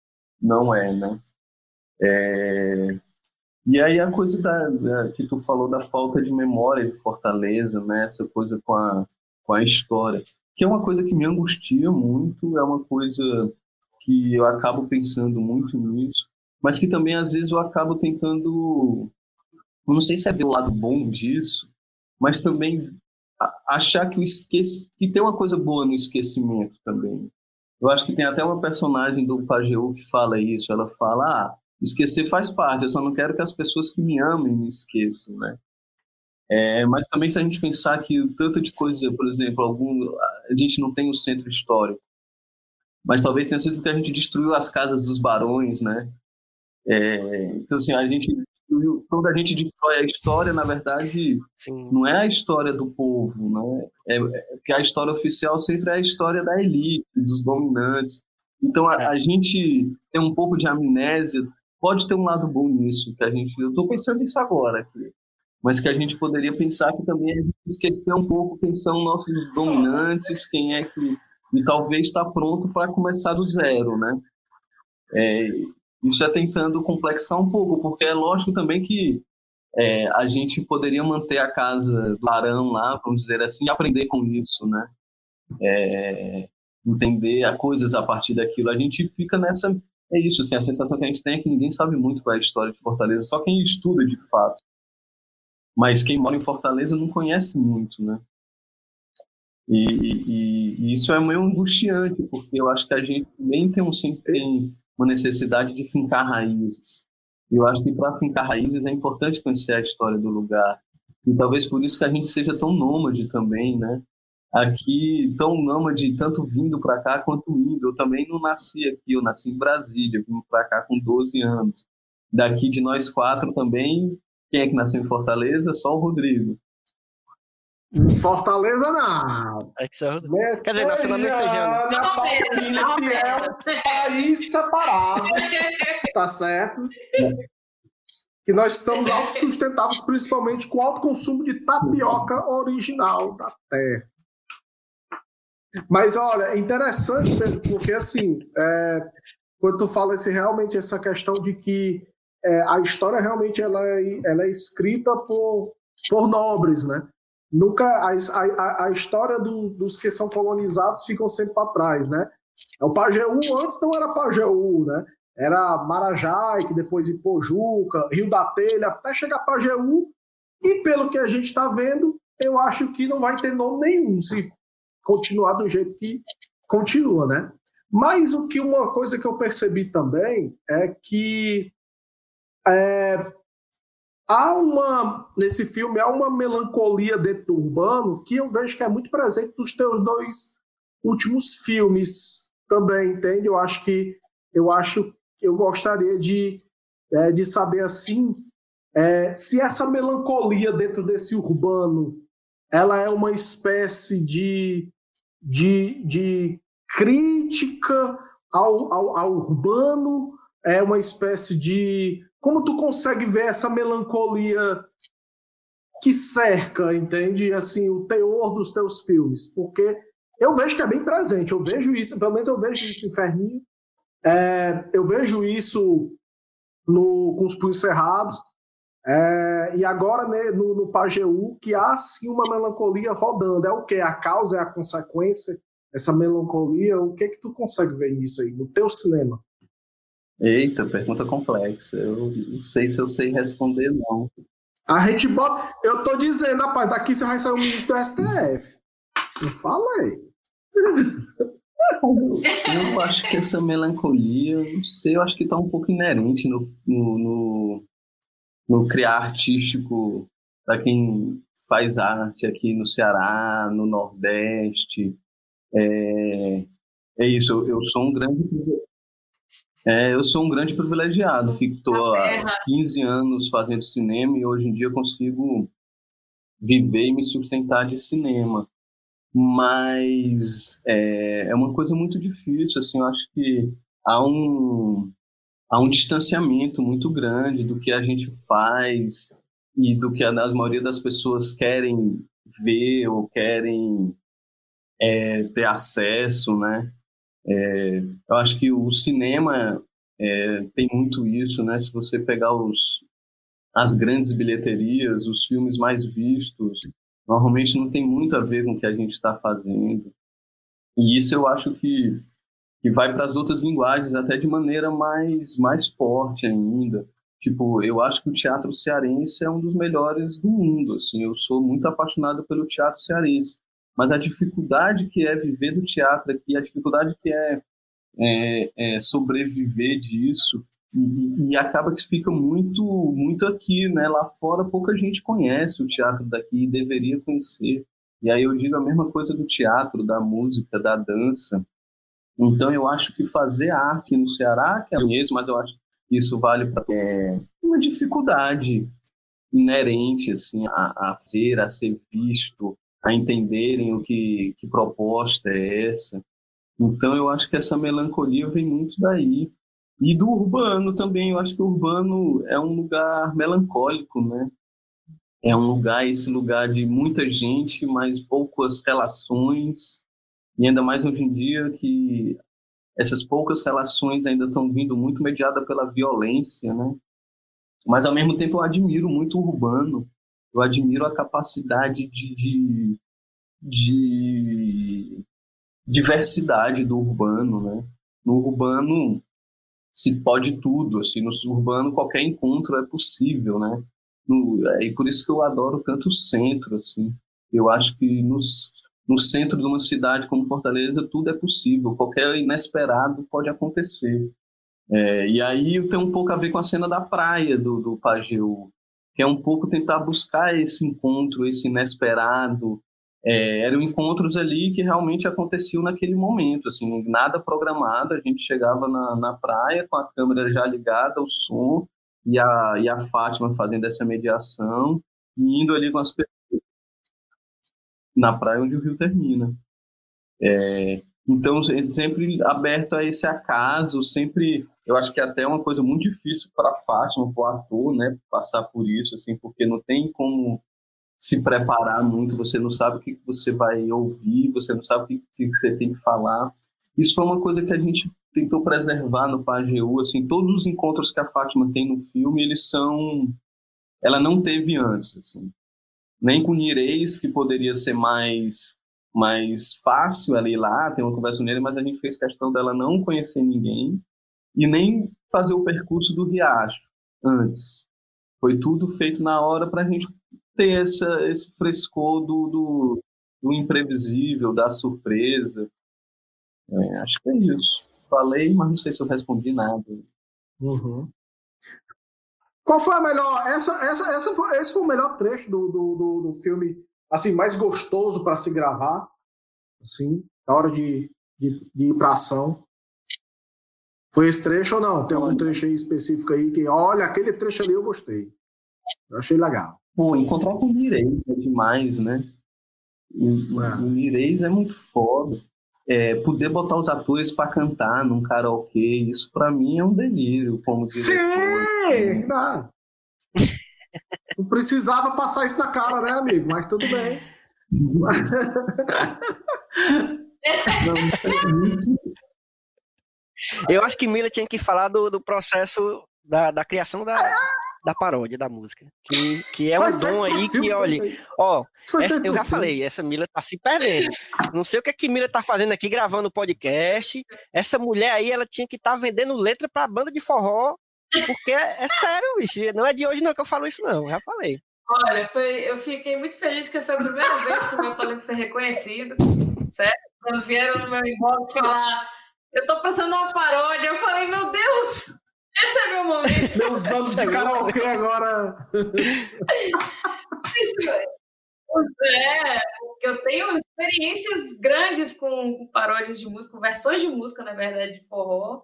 não é, né? É, E aí a coisa da, da- que tu falou da falta de memória de Fortaleza, né? Essa coisa com a, com a história, que é uma coisa que me angustia muito, é uma coisa que eu acabo pensando muito nisso, mas que também às vezes eu acabo tentando, eu não sei se é ver o lado bom disso, mas também achar que o esquece, que tem uma coisa boa no esquecimento também. Eu acho que tem até uma personagem do Pajeú que fala isso, ela fala, ah, esquecer faz parte, eu só não quero que as pessoas que me amem me esqueçam, né? É, mas também se a gente pensar que o tanto de coisa, por exemplo, algum, a gente não tem o centro histórico, mas talvez tenha sido porque a gente destruiu as casas dos barões, né? É, então, assim, a gente quando a gente destrói a história, na verdade, sim. não é a história do povo, né? É, é porque a história oficial sempre é a história da elite, dos dominantes. Então a, É. a gente tem um pouco de amnésia. Pode ter um lado bom nisso que a gente. Eu estou pensando nisso agora aqui, mas que a gente poderia pensar que também a gente esquecer um pouco quem são nossos dominantes, quem é que e talvez está pronto para começar do zero, né? É, isso é tentando complexar um pouco, porque é lógico também que é, a gente poderia manter a casa do Arão lá, vamos dizer assim, e aprender com isso, né? É, entender a coisas a partir daquilo. A gente fica nessa. É isso, assim, a sensação que a gente tem é que ninguém sabe muito qual é a história de Fortaleza, só quem estuda de fato. Mas quem mora em Fortaleza não conhece muito, né? E, e- e isso é meio angustiante, porque eu acho que a gente também tem, um, tem uma necessidade de fincar raízes. Eu acho que para fincar raízes é importante conhecer a história do lugar. E talvez por isso que a gente seja tão nômade também, né? Aqui, tão nômade, tanto vindo para cá quanto indo. Eu também não nasci aqui, eu nasci em Brasília, vim para cá com 12 anos. Daqui de nós quatro também, quem é que nasceu em Fortaleza? Só o Rodrigo. Fortaleza não. É que só- Quer dizer, na Messejana. Não, Paulina, que é um país separado, tá certo? Que nós estamos autossustentáveis, principalmente com o alto consumo de tapioca original da terra. Mas olha, é interessante, Pedro, porque assim, é, quando tu fala esse, realmente essa questão de que é, a história realmente ela é, ela é escrita por, por nobres, né? Nunca a, a, a história do, dos que são colonizados ficam sempre para trás, né? O Pajeú antes não era Pajeú, né? Era Marajai, que depois Ipojuca, Rio da Telha, até chegar Pajeú. E pelo que a gente está vendo, eu acho que não vai ter nome nenhum. Se continuar do jeito que continua, né? Mas o que uma coisa que eu percebi também é que é, há uma nesse filme há uma melancolia dentro do urbano que eu vejo que é muito presente nos teus dois últimos filmes também, entende? Eu acho que eu acho eu gostaria de, é, de saber assim é, se essa melancolia dentro desse urbano ela é uma espécie de, de, de crítica ao, ao, ao urbano, é uma espécie de. Como tu consegue ver essa melancolia que cerca, entende? Assim, o teor dos teus filmes, porque eu vejo que é bem presente, eu vejo isso, pelo menos eu vejo isso em Ferninho, é, eu vejo isso no, com os punhos cerrados, é, e agora né, no, no Pajeú, que há sim uma melancolia rodando. É o que? A causa é a consequência? Essa melancolia? O que é que tu consegue ver nisso aí, no teu cinema? Eita, pergunta complexa. Eu não sei se eu sei responder, não. A gente bota. Eu tô dizendo, rapaz, daqui você vai sair o ministro do STF. Eu falei. Eu acho que essa melancolia, não sei, eu acho que tá um pouco inerente no, no, no no criar artístico para quem faz arte aqui no Ceará, no Nordeste. É, é isso, eu sou um grande é, eu sou um grande privilegiado, que estou há 15 anos fazendo cinema e hoje em dia consigo viver e me sustentar de cinema. Mas é, é uma coisa muito difícil, assim, eu acho que há um, há um distanciamento muito grande do que a gente faz e do que a, a maioria das pessoas querem ver ou querem é, ter acesso, né? É, eu acho que o cinema é, tem muito isso, né? Se você pegar os, as grandes bilheterias, os filmes mais vistos, normalmente não tem muito a ver com o que a gente está fazendo. E isso eu acho que que vai para as outras linguagens até de maneira mais, mais forte ainda. Tipo, eu acho que o teatro cearense é um dos melhores do mundo, assim, eu sou muito apaixonado pelo teatro cearense, mas a dificuldade que é viver do teatro aqui, a dificuldade que é, é, é sobreviver disso, e, e, acaba que fica muito muito aqui, né? Lá fora pouca gente conhece o teatro daqui e deveria conhecer. E aí eu digo a mesma coisa do teatro, da música, da dança. Então, eu acho que fazer arte no Ceará, que é mesmo, mas eu acho que isso vale para é, uma dificuldade inerente assim, a, a ser, a ser visto, a entenderem o que, que proposta é essa. Então, eu acho que essa melancolia vem muito daí. E do urbano também, eu acho que o urbano é um lugar melancólico, né? É um lugar, esse lugar de muita gente, mas poucas relações, e ainda mais hoje em dia que essas poucas relações ainda estão vindo muito mediada pela violência, né? Mas ao mesmo tempo eu admiro muito o urbano, eu admiro a capacidade de, de, de diversidade do urbano, né? No urbano se pode tudo, assim, no urbano qualquer encontro é possível, né? No, é, e por isso que eu adoro tanto o centro, assim. Eu acho que nos no centro de uma cidade como Fortaleza, tudo é possível, qualquer inesperado pode acontecer. É, e aí tem um pouco a ver com a cena da praia do, do Pajeú, que é um pouco tentar buscar esse encontro, esse inesperado. É, eram encontros ali que realmente aconteciam naquele momento, assim, nada programado, a gente chegava na, na praia com a câmera já ligada, o som, e a, e a Fátima fazendo essa mediação, e indo ali com as pessoas na praia onde o rio termina. É, então, sempre aberto a esse acaso, sempre. Eu acho que é até uma coisa muito difícil para Fátima, para o ator, né, passar por isso, assim, porque não tem como se preparar muito, você não sabe o que você vai ouvir, você não sabe o que você tem que falar. Isso foi uma coisa que a gente tentou preservar no Pajeú, assim, todos os encontros que a Fátima tem no filme, eles são... Ela não teve antes, assim nem com Nireis, que poderia ser mais mais fácil ali lá, ter uma conversa nele, mas a gente fez questão dela não conhecer ninguém e nem fazer o percurso do riacho antes. Foi tudo feito na hora para a gente ter essa, esse frescor do, do, do imprevisível, da surpresa. É, acho que é isso. Falei, mas não sei se eu respondi nada. Uhum. Qual foi a melhor? Essa, essa, essa foi, esse foi o melhor trecho do, do, do, do filme, assim, mais gostoso para se gravar, assim, na hora de, de, de ir para ação. Foi esse trecho ou não? Tem algum trecho aí específico aí que, olha, aquele trecho ali eu gostei. Eu achei legal. Pô, encontrar com o Mireis é demais, né? É. O Mireis é muito foda. É, poder botar os atores para cantar num karaokê, isso para mim é um delírio como diretor. Sim! Não. não precisava passar isso na cara, né, amigo? Mas tudo bem. Não, é isso. Eu acho que Mila tinha que falar do, do processo da, da criação da, da paródia da música. Que, que é um dom aí que, olha, ó, essa- eu já falei, essa Mila tá se perdendo. Não sei o que é que Mila tá fazendo aqui, gravando podcast. Essa mulher aí, ela tinha que estar vendendo letra pra banda de forró, porque é, é sério, bicho. Não é de hoje não que eu falo isso, não. Já falei. Olha, foi, eu fiquei muito feliz porque foi a primeira vez que o meu talento foi reconhecido, certo? Quando vieram no meu inbox falar, eu tô passando uma paródia, eu falei, meu Deus, esse é meu momento. Meus anos de karaokê agora. É, eu tenho experiências grandes com, com paródias de música, com versões de música, na verdade, de forró,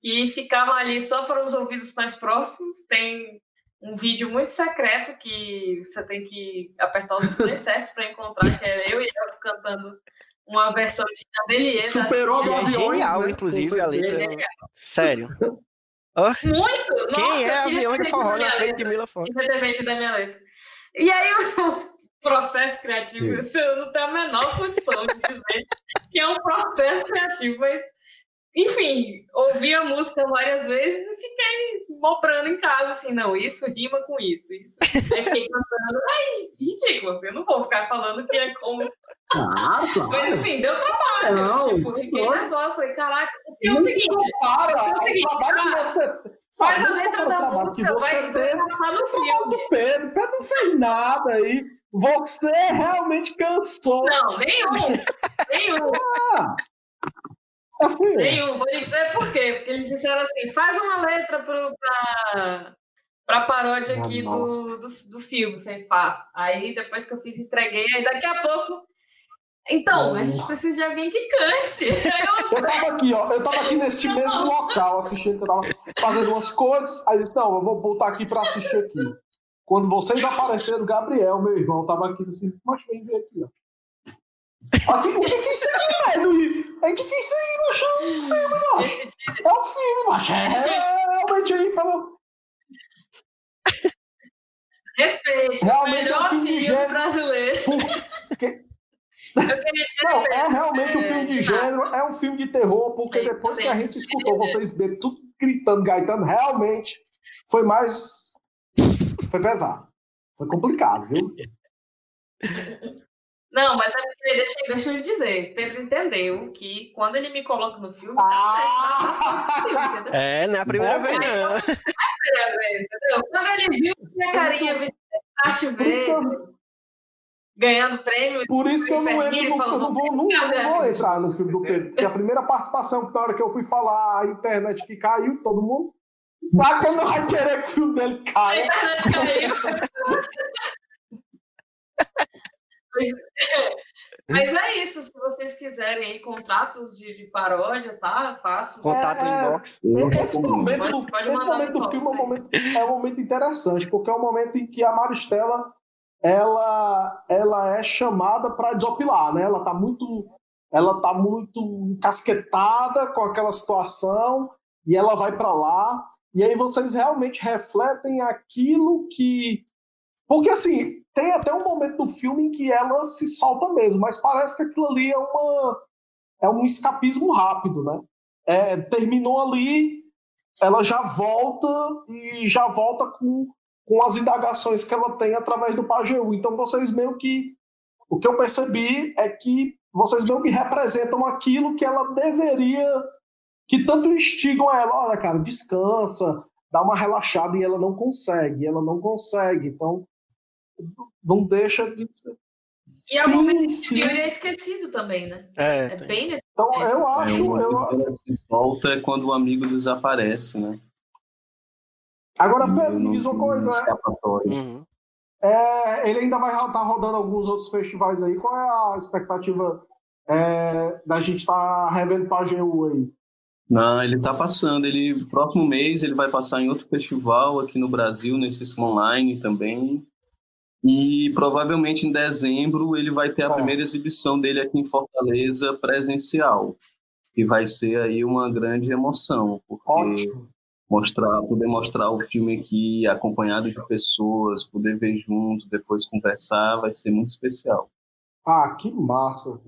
que ficavam ali só para os ouvidos mais próximos. Tem um vídeo muito secreto que você tem que apertar os botões certos para encontrar, que é eu e ela cantando uma versão de Chandelier. da Superou do Cia. É genial, né? inclusive, a letra. Sério. Muito! Nossa, Quem é avião de forró na frente de. Mila Fox? independente da minha letra. E aí o processo criativo, isso eu não tenho a menor condição de dizer que é um processo criativo, mas enfim, ouvi a música várias vezes e fiquei mobrando em casa, assim, não, isso rima com isso, isso. Aí fiquei cantando, ai, ridículo, assim, eu não vou ficar falando que é como. Claro, claro. Mas assim, deu trabalho. Não, tipo, fiquei não. nervosa, falei, caraca, porque é o Não seguinte, compara é o seguinte, cara, você faz a não se letra da música, você vai, passar no filme. do Pedro. Pedro não fez nada aí. Você realmente cansou. Não, nenhum, nenhum. Ah, é filho. Nenhum, vou lhe dizer por quê. Porque eles disseram assim: faz uma letra pro, pra, pra paródia aqui do, do, do filme. Falei, faço. Aí depois que eu fiz, entreguei. Aí daqui a pouco. Então, a gente precisa de alguém que cante. Eu, Eu tava aqui, ó. Eu tava aqui neste mesmo local assistindo, que eu tava fazendo umas coisas. Aí eu disse, não, eu vou voltar aqui pra assistir aqui. Quando vocês apareceram, Gabriel, meu irmão, tava aqui assim, mas vem ver aqui, ó. Aqui, o que que é isso aí, velho? O que que é isso aí, macho? É um filme, macho. É um filme, macho. É realmente aí, pelo. respeite, o Realmente é um melhor filme filme brasileiro. Eu queria dizer Não, é realmente um é, filme de nada. gênero, é um filme de terror, porque Sim, depois que a gente escutou vocês bebendo tudo gritando, gaitando, realmente foi mais. Foi pesado. Foi complicado, viu? Não, mas é porque, deixa, deixa eu lhe dizer, Pedro entendeu que quando ele me coloca no filme, tá Ah! certo, tá no filme, entendeu? É, não é a primeira É, vez, não. primeira vez, entendeu? Quando ele viu minha carinha vestida de arte Por isso, que verde, eu, ganhando prêmio, por isso que eu não entro no não vou, "Vamos nunca fazer vou aqui." entrar no filme do Pedro, porque a primeira participação, que na hora que eu fui falar, a internet que caiu, todo mundo. Lá quando vai querer que o filme dele a caia. internet caiu. Mas, mas é isso, se vocês quiserem aí contratos de, de paródia, tá? Faço. Contato É, no inbox. Esse momento, Pode- do, pode esse momento do filme é um momento, é um momento interessante, porque é um momento em que a Maristela ela, ela é chamada para desopilar, né? Ela tá muito ela tá muito encasquetada com aquela situação e ela vai para lá e aí vocês realmente refletem aquilo que porque assim tem até um momento do filme em que ela se solta mesmo, mas parece que aquilo ali é uma é um escapismo rápido, né? É, terminou ali, ela já volta e já volta com, com as indagações que ela tem através do Pajeú. Então vocês meio que o que eu percebi é que vocês meio que representam aquilo que ela deveria que tanto instigam ela, olha cara, descansa, dá uma relaxada e ela não consegue, ela não consegue. Então não deixa de ser. E é o momento que sim. o filme é esquecido também, né? É, É bem nesse Então, eu É, acho. o eu- ela se solta é quando o amigo desaparece, né? Agora, Pedro, me diz uma coisa. escapatória. Uhum. É, ele ainda vai estar rodando alguns outros festivais aí. Qual é a expectativa é, da gente estar revendo pra GU aí? Não, ele tá passando. Ele próximo mês ele vai passar em outro festival aqui no Brasil, nesse Online também. E provavelmente em dezembro ele vai ter a Certo. primeira exibição dele aqui em Fortaleza presencial. E vai ser aí uma grande emoção, porque Ótimo. Mostrar, poder mostrar o filme aqui acompanhado de pessoas, poder ver junto, depois conversar, vai ser muito especial. Ah, que massa.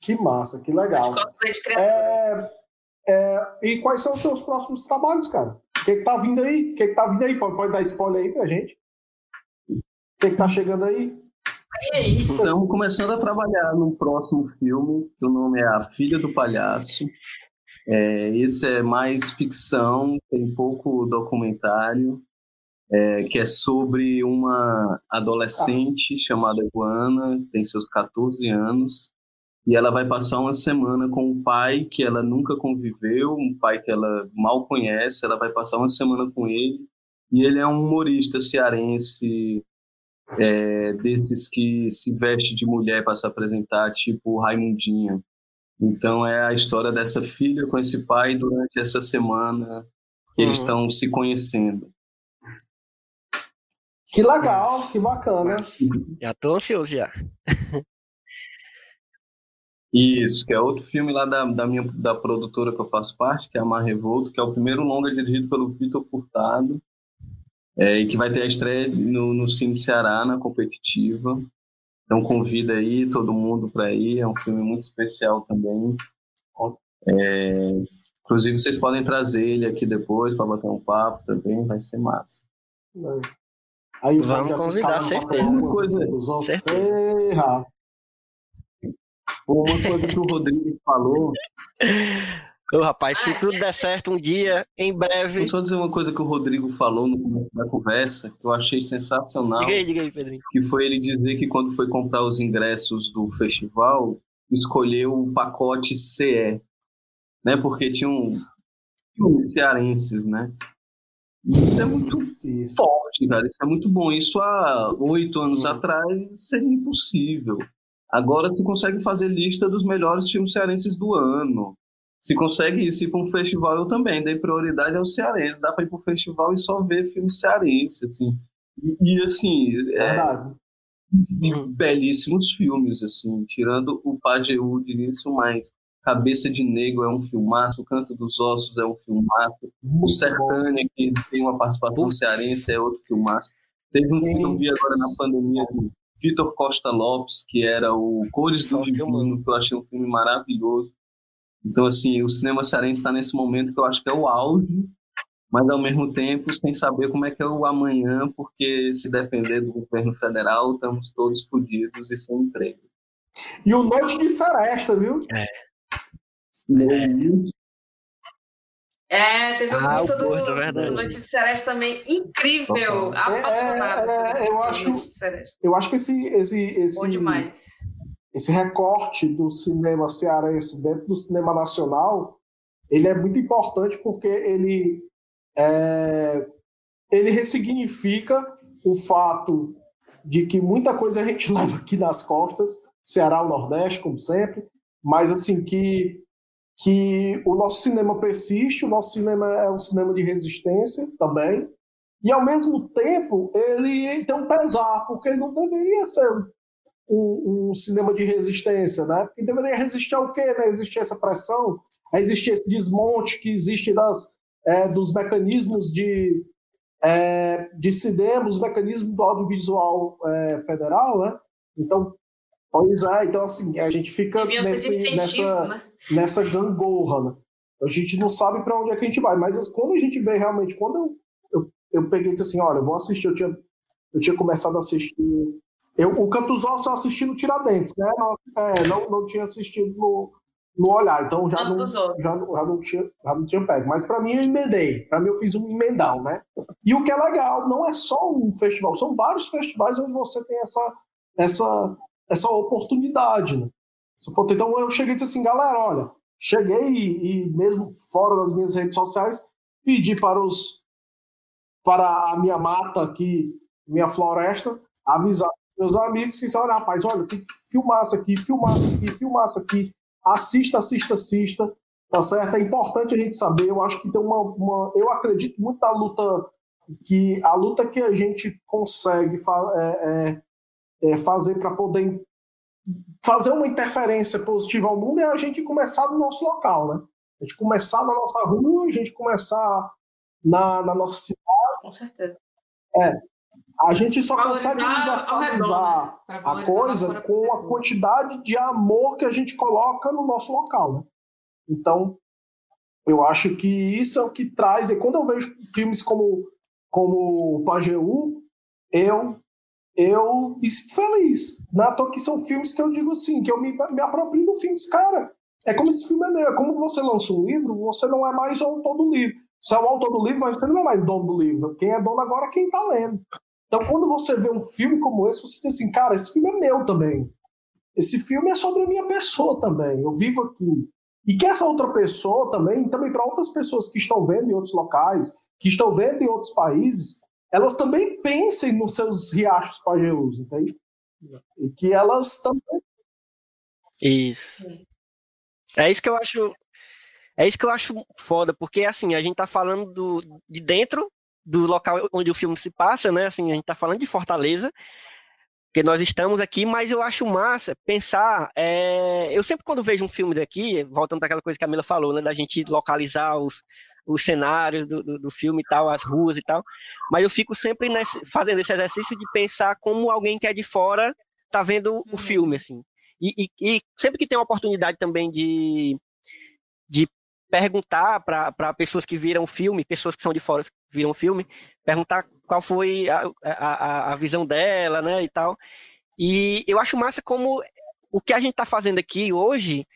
Que massa, que legal. É, é, e quais são os seus próximos trabalhos, cara? O que, que tá vindo aí? O que, que tá vindo aí? Pode, pode dar spoiler aí pra gente? O que, que tá chegando aí? Aí? Estamos começando a trabalhar no próximo filme, que o nome é A Filha do Palhaço. É, esse é mais ficção, tem pouco documentário, é, que é sobre uma adolescente chamada Iguana, tem seus 14 anos, e ela vai passar uma semana com um pai que ela nunca conviveu, um pai que ela mal conhece, ela vai passar uma semana com ele, e ele é um humorista cearense, é, desses que se veste de mulher para se apresentar, tipo Raimundinha. Então é a história dessa filha com esse pai durante essa semana que eles Uhum. estão se conhecendo. Que legal, que bacana. Já tô ansioso já. Isso, que é outro filme lá da, da minha da produtora que eu faço parte, que é a Mar Revolto, que é o primeiro longa dirigido pelo Vitor Furtado, é, e que vai ter a estreia no, no Cine Ceará, na competitiva. Então convida aí todo mundo para ir, é um filme muito especial também. É, inclusive vocês podem trazer ele aqui depois para bater um papo também, vai ser massa. Aí Vamos convidar, certeza. alguma Coisa- certeza. Uma coisa que o Rodrigo falou, Ô, rapaz, se tudo der certo um dia, em breve. vou só dizer uma coisa que o Rodrigo falou no começo da conversa, que eu achei sensacional. Diga aí, diga aí, Pedrinho. que foi ele dizer que quando foi comprar os ingressos do festival, escolheu o pacote CE, né? Porque tinham filmes cearenses, né? Isso é muito Isso. forte, cara. Isso é muito bom. Isso há oito anos Uhum. atrás seria impossível. Agora se consegue fazer lista dos melhores filmes cearenses do ano. Se consegue isso, ir para um festival, eu também dei prioridade ao cearense. Dá para ir para o festival e só ver filme cearense, assim. E, e, assim, é, Verdade. Uhum. belíssimos filmes, assim, tirando o Pajeú de início, mas Cabeça de Negro é um filmaço, O Canto dos Ossos é um filmaço, O Sertânia, que tem uma participação Putz. cearense, é outro filmaço. Teve um Sim. filme que eu vi agora na pandemia do Vitor Costa Lopes, que era o Cores do Divino, que eu achei um filme maravilhoso. Então, assim, o cinema cearense está nesse momento que eu acho que é o auge, mas ao mesmo tempo sem saber como é que é o amanhã, porque se depender do governo federal, estamos todos fodidos e sem emprego. E o Noite de Seresta, viu? É, teve o Ah, o curta do, verdade. do Noite de Celeste também, incrível, É, apaixonado. é, pelo eu acho-. Eu acho que esse, esse, esse, Bom demais. Esse recorte do cinema cearense dentro do cinema nacional, ele é muito importante porque ele, é, ele ressignifica o fato de que muita coisa a gente leva aqui nas costas, Ceará, o Nordeste, como sempre, mas assim que que o nosso cinema persiste, o nosso cinema é um cinema de resistência também, e ao mesmo tempo ele tem um pesar, porque ele não deveria ser um um, cinema de resistência, né? Porque deveria resistir ao quê? Né? Existir essa pressão, a existir esse desmonte que existe das, é, dos mecanismos de, é, de cinema, os mecanismos do audiovisual é, federal, né? Então, pois é, então assim, a gente fica nesse, nessa, né? nessa gangorra, né? A gente não sabe para onde é que a gente vai, mas as- quando a gente vê realmente, quando eu, eu, eu peguei e disse assim, olha, eu vou assistir, eu tinha, eu tinha começado a assistir, eu, o Ossos eu assisti no Tiradentes, né? Não, é, não, não tinha assistido no, no Olhar, então já não, já, não- já, não tinha, já não tinha pego. Mas para mim eu emendei, para mim eu fiz um emendal, né? E o que é legal, não é só um festival, são vários festivais onde você tem essa, essa, essa oportunidade, né? Então eu cheguei e disse assim, galera, olha, cheguei e, e mesmo fora das minhas redes sociais, pedi para os para a minha mata aqui, minha floresta, avisar meus amigos que disseram, olha, rapaz, olha, tem que filmar isso aqui, filmar isso aqui, filmar isso aqui, assista, assista, assista, tá certo? É importante a gente saber, eu acho que tem uma, uma eu acredito muito na luta, que a luta que a gente consegue fa é, é, é fazer para poder fazer uma interferência positiva ao mundo é a gente começar no nosso local, né? A gente começar na nossa rua, a gente começar na, na nossa cidade. Com certeza. É. A gente só consegue universalizar redor, né? a coisa com a quantidade de amor que a gente coloca no nosso local, né? Então, eu acho que isso é o que traz. E quando eu vejo filmes como, como Pajeú, eu eu feliz. Na toa que são filmes que eu digo assim, que eu me, me aproprio do filme. Cara, é como esse filme é meu. É como você lança um livro, você não é mais o autor do livro. Você é o autor do livro, mas você não é mais dono do livro. Quem é dono agora é quem está lendo. Então, quando você vê um filme como esse, você diz assim, cara, esse filme é meu também. Esse filme é sobre a minha pessoa também. Eu vivo aqui. E que essa outra pessoa também, também para outras pessoas que estão vendo em outros locais, que estão vendo em outros países, elas também pensem nos seus riachos pajeus, entende? E que elas também. Isso. É isso que eu acho. É isso que eu acho foda, porque assim, a gente tá falando do, de dentro do local onde o filme se passa, né? Assim, a gente tá falando de Fortaleza, porque nós estamos aqui, mas eu acho massa pensar. É... Eu sempre, quando vejo um filme daqui, voltando para aquela coisa que a Mila falou, né? Da gente localizar os, os cenários do, do, do, filme e tal, as ruas e tal. Mas eu fico sempre nesse, fazendo esse exercício de pensar como alguém que é de fora tá vendo o uhum. filme, assim. E, e, e, sempre que tem uma oportunidade também de, de perguntar para pessoas que viram o filme, pessoas que são de fora viram o filme, perguntar qual foi a, a, a visão dela, né, e tal. E eu acho massa como o que a gente está fazendo aqui hoje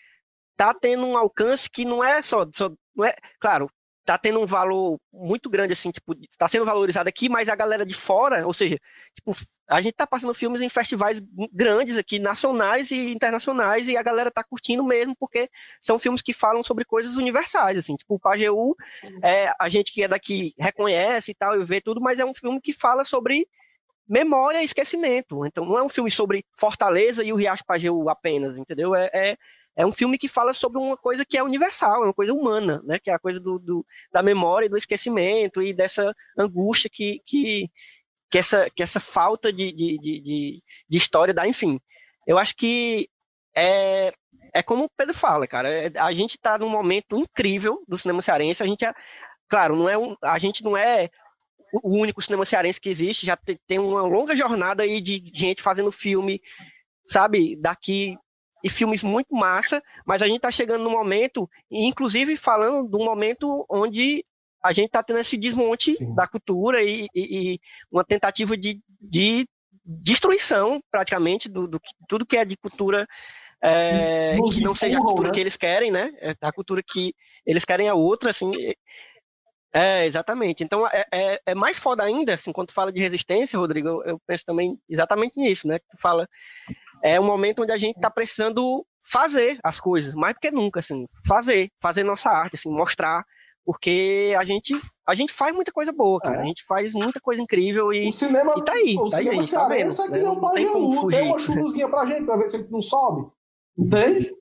tá tendo um alcance que não é só, só não é, claro, tá tendo um valor muito grande, assim, tipo, tá sendo valorizado aqui, mas a galera de fora, ou seja, tipo, a gente tá passando filmes em festivais grandes aqui, nacionais e internacionais, e a galera tá curtindo mesmo, porque são filmes que falam sobre coisas universais, assim, tipo, o Pajeú, é, a gente que é daqui reconhece e tal, e vê tudo, mas é um filme que fala sobre memória e esquecimento, então não é um filme sobre Fortaleza e o Riacho Pajeú apenas, entendeu? É, é é um filme que fala sobre uma coisa que é universal, é uma coisa humana, né? Que é a coisa do, do da memória e do esquecimento e dessa angústia que, que, que, essa, que essa falta de, de, de, de história dá, enfim. Eu acho que é, é como o Pedro fala, cara. É, a gente está num momento incrível do cinema cearense. A gente, é, claro, não é um, a gente não é o único cinema cearense que existe. Já tem uma longa jornada aí de gente fazendo filme, sabe? Daqui e filmes muito massa, mas a gente está chegando no momento, inclusive falando de um momento onde a gente está tendo esse desmonte Sim. da cultura e, e, e, uma tentativa de, de destruição, praticamente, do, do tudo que é de cultura é, que não seja a cultura né? que eles querem, né? É a cultura que eles querem é outra, assim. É, exatamente. Então, é, é, é, mais foda ainda, assim, quando tu fala de resistência, Rodrigo, eu, eu penso também exatamente nisso, né? Tu fala é um momento onde a gente está precisando fazer as coisas, mais do que nunca, assim, fazer, fazer nossa arte, assim, mostrar, porque a gente, a gente faz muita coisa boa, cara, é. a gente faz muita coisa incrível e, o cinema, e tá aí, o tá cinema aí, cearense tá vendo, é que né? não, não tem como fugir. Tem uma churuzinha pra gente, pra ver se a gente não sobe, entende?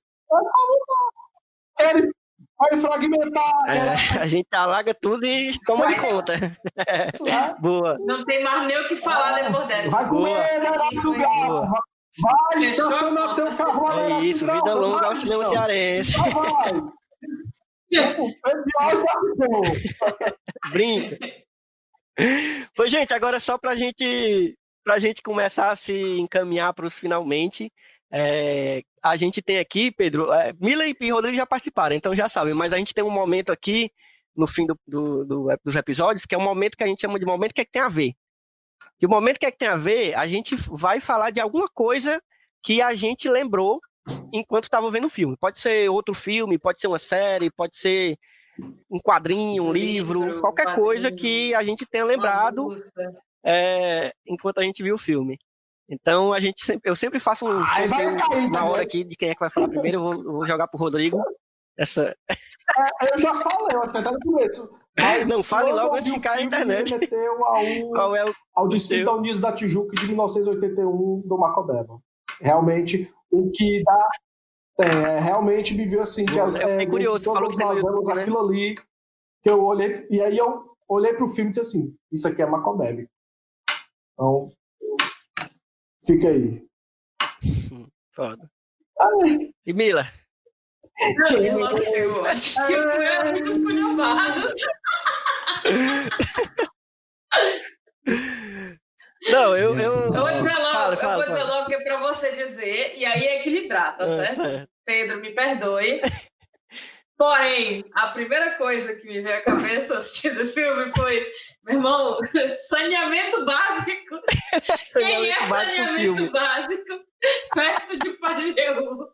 Vai fragmentar. É, a gente alaga tudo e toma de conta. Boa. Não tem mais nem o que falar depois dessa. Vai comer, né, do gato. Vai, tocando até o carro. É isso, vida longa ao cinema cearense. Vai. Brinca. Pois, gente, agora só pra gente, pra gente começar a se encaminhar para os finalmente. É, a gente tem aqui, Pedro, é, Mila e Rodrigo já participaram, então já sabem, mas a gente tem um momento aqui no fim do, do, do, dos episódios, que é um momento que a gente chama de momento que é que tem a ver. E o momento que é que tem a ver, a gente vai falar de alguma coisa que a gente lembrou enquanto estava vendo o filme. Pode ser outro filme, pode ser uma série, pode ser um quadrinho, um, um livro, livro, qualquer quadrinho, coisa que a gente tenha lembrado é, enquanto a gente viu o filme. Então a gente sempre, eu sempre faço um Aí vai sorteio cair na hora aqui de quem é que vai falar primeiro. Eu vou, vou jogar pro Rodrigo. Essa, É, eu já falei, eu até no começo. Mas Não, fale logo antes de cair filme, na internet. ao, qual é o. ao Desfile Teu. da Unidos da Tijuca de 1981 do Macobeba. Realmente, o que dá. É, realmente me viu assim, que Eu as, fiquei é, curioso, falou que mazelas, YouTube, né? aquilo ali, que eu olhei, e aí eu olhei pro filme e disse assim, isso aqui é Macobebe. Então, fica aí. Foda. E Mila? Não, e logo eu acho que foi muito esculhambado. Não, eu. Eu, Eu vou dizer logo, Fala, eu fala, vou dizer logo que é pra você dizer, e aí é equilibrar, tá Ah, certo? certo. Pedro, me perdoe. Porém, a primeira coisa que me veio à cabeça assistindo o filme foi, meu irmão, saneamento básico. Quem é Saneamento básico perto de Pajeú?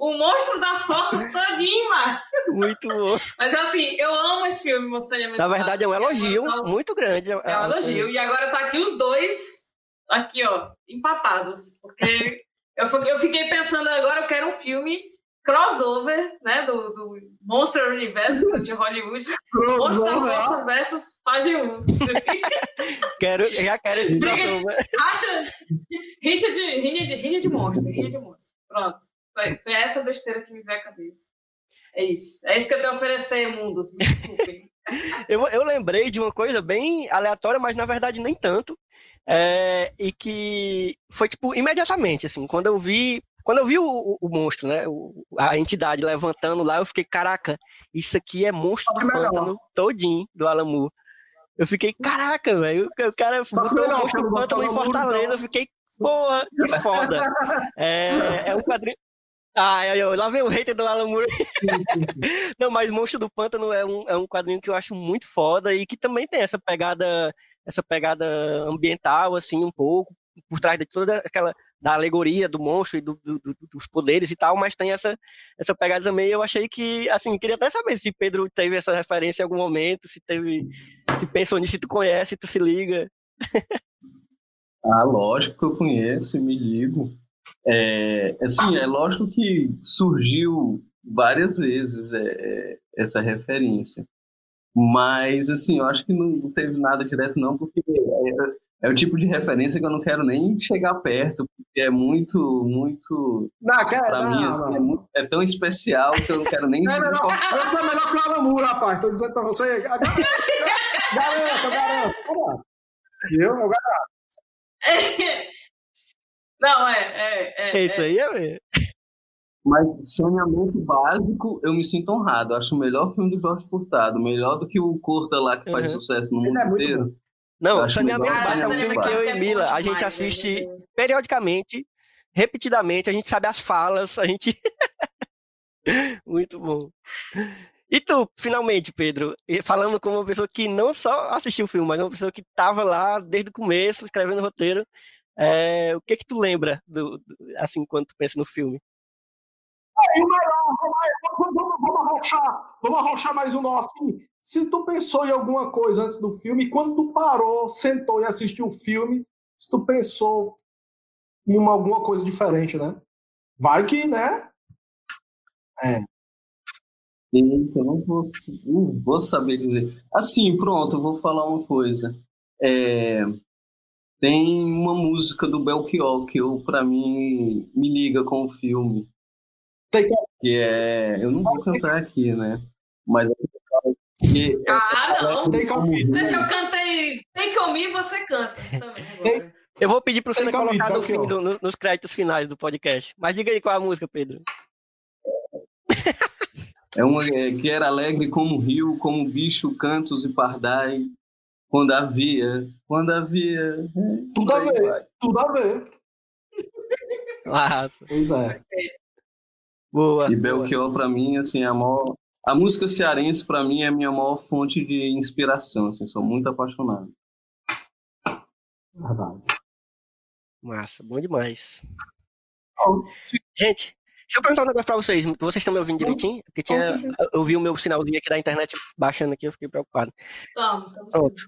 O monstro da fossa todinho embaixo. Muito bom. Mas assim, eu amo esse filme, saneamento Na verdade, é um básico. elogio muito grande. É um elogio. E agora tá aqui os dois, aqui, ó, empatados. Porque eu, eu fiquei pensando agora, eu quero um filme crossover, né, do, do Monster Universe de Hollywood. Monstro da Força versus Pajeú. Quero, já quero esse crossover. Acha? Rixa de, rinha de, rinha de monstro, rinha de monstro. Pronto. Foi, foi essa besteira que me veio à cabeça. É isso. É isso que eu tenho a oferecer, mundo. Me desculpem. Eu, eu lembrei de uma coisa bem aleatória, mas na verdade nem tanto. É, e que foi tipo imediatamente, assim, quando eu vi. Quando eu vi o, o- o monstro, né? o- a entidade levantando lá, eu fiquei, caraca, isso aqui é monstro do melhor. pântano todinho do Alamu. Eu fiquei, caraca, velho. O cara botou o monstro do pântano em Fortaleza. então. Eu fiquei, porra, que foda. É, é um quadrinho. Ah, aí, ó, lá vem o hater do Alan Moore. Não, mas Monstro do Pântano é um, é um quadrinho que eu acho muito foda e que também tem essa pegada, essa pegada ambiental, assim, um pouco, por trás de toda aquela da alegoria do monstro e do- do- do- dos poderes e tal, mas tem essa, essa pegada também. Eu achei que, assim, queria até saber se Pedro teve essa referência em algum momento, se teve, se pensou nisso, se tu conhece, tu se liga. Ah, lógico que eu conheço e me ligo. É, assim, é lógico que surgiu várias vezes é, é, essa referência. Mas, assim, eu acho que não, teve nada direto, não, porque é, é o tipo de referência que eu não quero nem chegar perto, porque é muito, muito. Não, quer, Pra não, mim, não, assim, é, muito- é tão especial que eu não quero nem. É melhor, eu sou melhor que o Alan Moore, rapaz. Tô dizendo pra você. Garanto, eu garanto. Vamos Eu, eu garanto. Não, é. É, é, É isso aí, é, Mas saneamento básico, eu me sinto honrado. Acho o melhor filme do Jorge Furtado, melhor do que o Curta lá que faz Uhum. sucesso no mundo é inteiro. Não, Acho Saneamento legal. Básico é um filme que eu Saneamento e é Mila, a gente demais, assiste periodicamente, repetidamente, a gente sabe as falas, a gente. Muito bom. E tu, finalmente, Pedro, falando como uma pessoa que não só assistiu o filme, mas uma pessoa que estava lá desde o começo, escrevendo o roteiro, é, o que que tu lembra, do, do- assim, quando tu pensa no filme? Melhor, vamos, vamos, vamos arrochar, vamos arrochar mais um nó assim. Se tu pensou em alguma coisa antes do filme, quando tu parou, sentou e assistiu o filme, se tu pensou em uma, alguma coisa diferente, né? Vai que, né? Eita, eu não vou, não vou saber dizer. Assim, pronto, eu vou falar uma coisa. É, tem uma música do Belchior que eu, pra mim, me liga com o filme. Tem que- Que é. Eu não vou cantar aqui, né? Mas é que Ah, não. Tem que ouvir. Deixa eu cantei. Tem que ouvir, você canta também agora. Eu vou pedir para você Tem colocar no fim, do- no- nos créditos finais do podcast. Mas diga aí qual é a música, Pedro. É uma é, que era alegre como o rio, como bicho, cantos e pardais. Quando havia, quando havia. é, Tudo a ver. vai. Tudo a ver. Ah, Pois é. boa. E. Belchior, pra mim, assim, é a maior. A música cearense, pra mim, é a minha maior fonte de inspiração. Assim, sou muito apaixonado. Verdade. Massa, bom demais. Bom, Gente, Deixa eu perguntar um negócio pra vocês. Vocês estão me ouvindo direitinho? Porque tinha, eu vi o meu sinalzinho aqui da internet baixando aqui, eu fiquei preocupado. Tamo, tamo Pronto.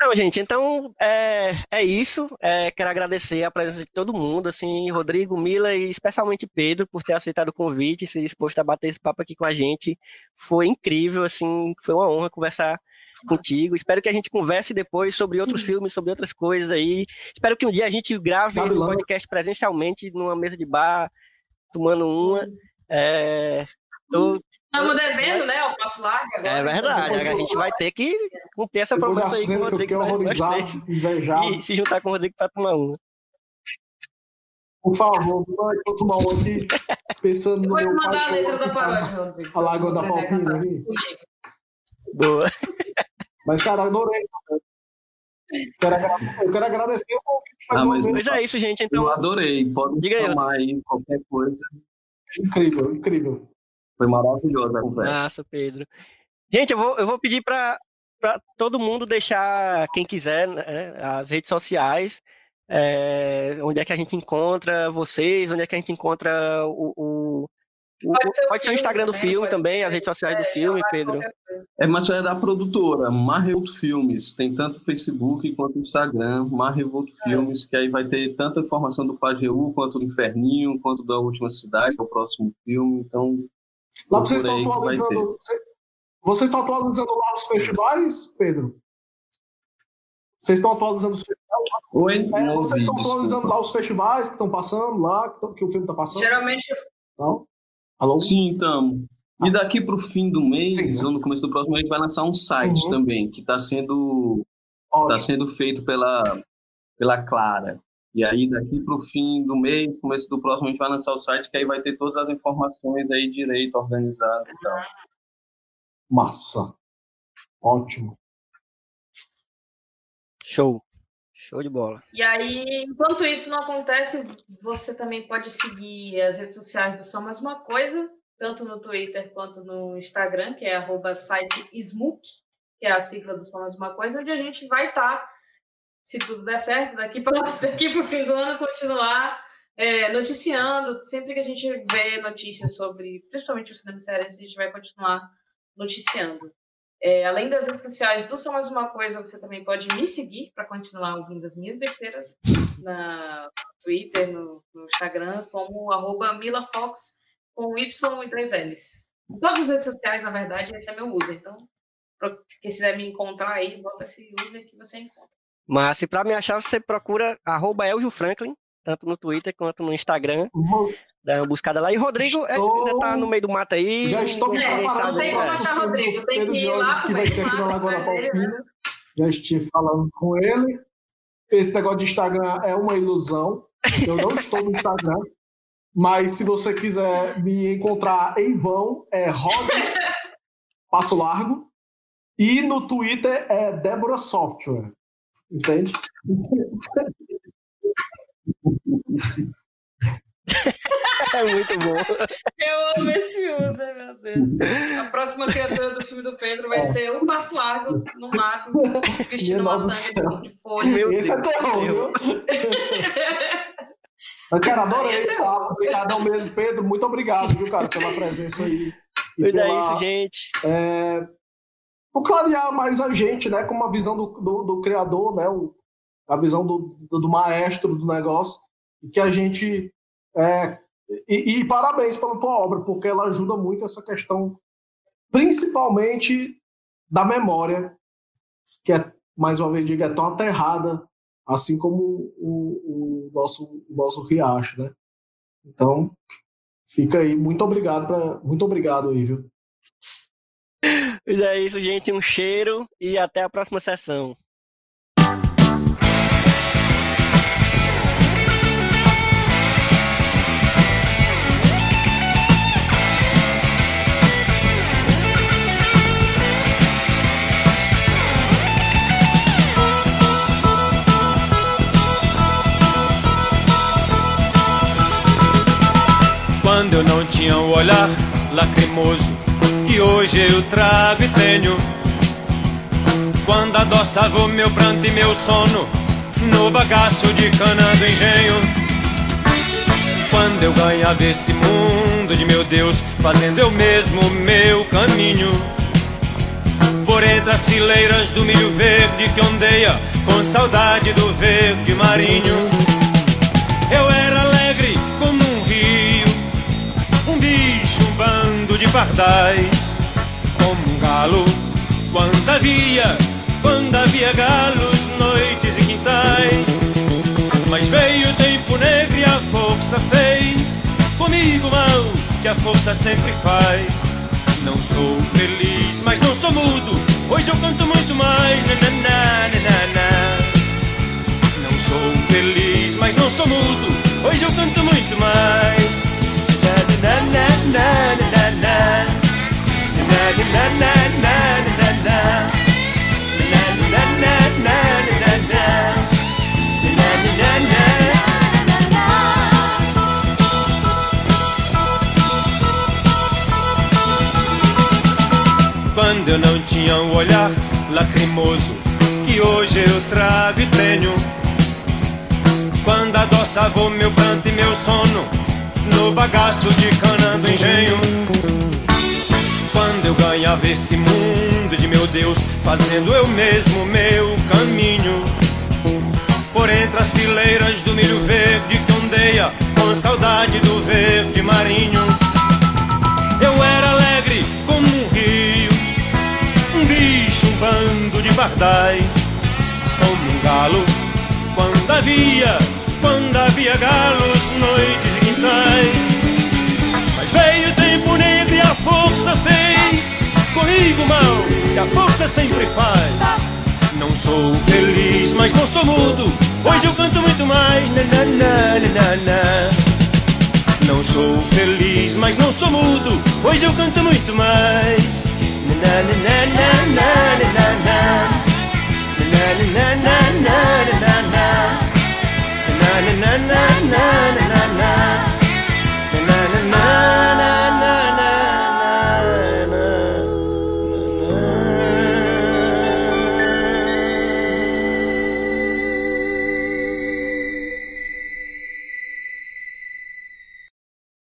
Não, gente, então é, é isso. É, quero agradecer a presença de todo mundo, assim, Rodrigo, Mila e especialmente Pedro por ter aceitado o convite, se disposto a bater esse papo aqui com a gente. Foi incrível, assim, foi uma honra conversar contigo. Espero que a gente converse depois sobre outros filmes, sobre outras coisas aí. Espero que um dia a gente grave esse lá. podcast presencialmente numa mesa de bar, tomando uma. É, tô- Estamos devendo, né? O passo largo agora. é verdade, a gente vai ter que cumprir essa promessa aí com o eu Rodrigo. nós horrorizado, invejado. E se juntar com o Rodrigo pra tomar uma. Por favor, eu tomar um aqui, pensando no meu mandar a pai. letra da paródia, Rodrigo. A Lagoa da a Palpina ali. Boa. Mas, cara, adorei. Quero eu quero agradecer o convite Ah, mas- vez. Pois é isso, gente. Eu Então, adorei. Pode Diga aí. chamar aí qualquer coisa. Incrível, incrível. Foi maravilhosa a conversa. massa, Pedro. Gente, eu vou, eu vou pedir para todo mundo deixar, quem quiser, né, as redes sociais, é, onde é que a gente encontra vocês, onde é que a gente encontra o- Pode ser o pode ser o filme Instagram do também, filme também, ser. as redes sociais do É, filme, chamar Pedro. É, mas é da produtora, Marrevolt Filmes. Tem tanto o Facebook quanto o Instagram, Marrevolt Filmes, que aí vai ter tanta informação do Pajeú, quanto do Inferninho, quanto da Última Cidade, que é o próximo filme. Então, Lá vocês estão atualizando. você- Vocês estão atualizando lá os festivais, Pedro? Vocês estão atualizando os festivais? Oi, É, não vocês estão atualizando desculpa. lá os festivais que estão passando lá, que, tão- que o filme está passando? Geralmente, Não? Alô? Sim, então. E daqui para o fim do mês, Sim. ou no começo do próximo mês, vai lançar um site Uhum. também, que está sendo está Ótimo. sendo feito pela, pela Clara. E aí, daqui para o fim do mês, começo do próximo, a gente vai lançar o site, que aí vai ter todas as informações aí direito, organizado e tal. Massa. Ótimo. Show. Show de bola. E aí, enquanto isso não acontece, você também pode seguir as redes sociais do Só Mais Uma Coisa, tanto no Twitter quanto no Instagram, que é arroba site que é a sigla do Só Mais Uma Coisa, onde a gente vai estar, se tudo der certo, daqui para daqui o fim do ano, continuar é, noticiando. Sempre que a gente vê notícias sobre, principalmente o cinema cearense, a gente vai continuar noticiando. É, além das redes sociais do Só Mais Uma Coisa, você também pode me seguir para continuar ouvindo as minhas besteiras na Twitter, no, no Instagram, como arroba milafox com Y e três L's. Em todas as redes sociais, na verdade, esse é meu user. Então, pra quem quiser me encontrar aí, bota esse user que você encontra. Mas se para me achar, você procura arroba Elgio Franklin, tanto no Twitter quanto no Instagram. Dá uma buscada lá. E Rodrigo é, Estou- ainda tá no meio do mato aí. Já estou me É, não tem como achar Rodrigo, tem que ir lá que pro vai meio ser do aqui na mato Lagoa da atrás dele, Palpina. Já estive falando com ele. Esse negócio de Instagram é uma ilusão. Eu não estou no Instagram. Mas se você quiser me encontrar em vão, é Rod Passo Largo. E no Twitter é Débora Software. Entende? É muito bom. Eu amo esse user, meu Deus. A próxima criatura do filme do Pedro vai ser um passo largo no mato, vestindo Meu uma Deus do tanga céu. de folha. Meu Esse é Deus, terror, meu viu? Mas, cara, adorei. Tá? Obrigadão mesmo, Pedro. Muito obrigado, viu, cara, pela presença aí. E Pois é pela- isso, gente. é, por clarear mais a gente, né, com uma visão do, do, do criador, né, o- a visão do, do, do maestro do negócio, e que a gente é, e, e parabéns pela tua obra, porque ela ajuda muito essa questão, principalmente da memória, que é mais uma vez é tão aterrada, assim como o, o nosso o nosso riacho, né? Então, fica aí, muito obrigado pra, muito obrigado viu? Pois é isso, gente. Um cheiro e até a próxima sessão. Quando eu não tinha o olhar lacrimoso que hoje eu trago e tenho. Quando adoçava o meu pranto e meu sono no bagaço de cana do engenho. Quando eu ganhava esse mundo de meu Deus, fazendo eu mesmo o meu caminho. Por entre as fileiras do milho verde que ondeia, com saudade do verde marinho. Eu era de pardais, como um galo. Quando havia, quando havia galos, noites e quintais. Mas veio o tempo negro e a força fez comigo mal que a força sempre faz. Não sou feliz, mas não sou mudo. Hoje eu canto muito mais. Na, na, na. Não sou feliz, mas não sou mudo. Hoje eu canto muito mais. Quando eu não tinha um olhar lacrimoso que hoje eu trago e tenho. Quando adoçava o meu pranto e meu sono no bagaço de cana do engenho. Quando eu ganhava esse mundo de meu Deus, fazendo eu mesmo meu caminho. Por entre as fileiras do milho verde que ondeia com saudade do verde marinho. Eu era alegre como um rio, um bicho, um bando de pardais, como um galo. Quando havia, quando havia galos, noites e. Mas veio o tempo negro e a força fez comigo mal, que a força sempre faz. Não sou feliz, mas não sou mudo. Hoje eu canto muito mais. Na, na, na, na, na. Não sou feliz, mas não sou mudo. Hoje eu canto muito mais. Na, na, na, na, na, na, na. Na, na, na, na, na, na, na. Na, na, na, na, na, na.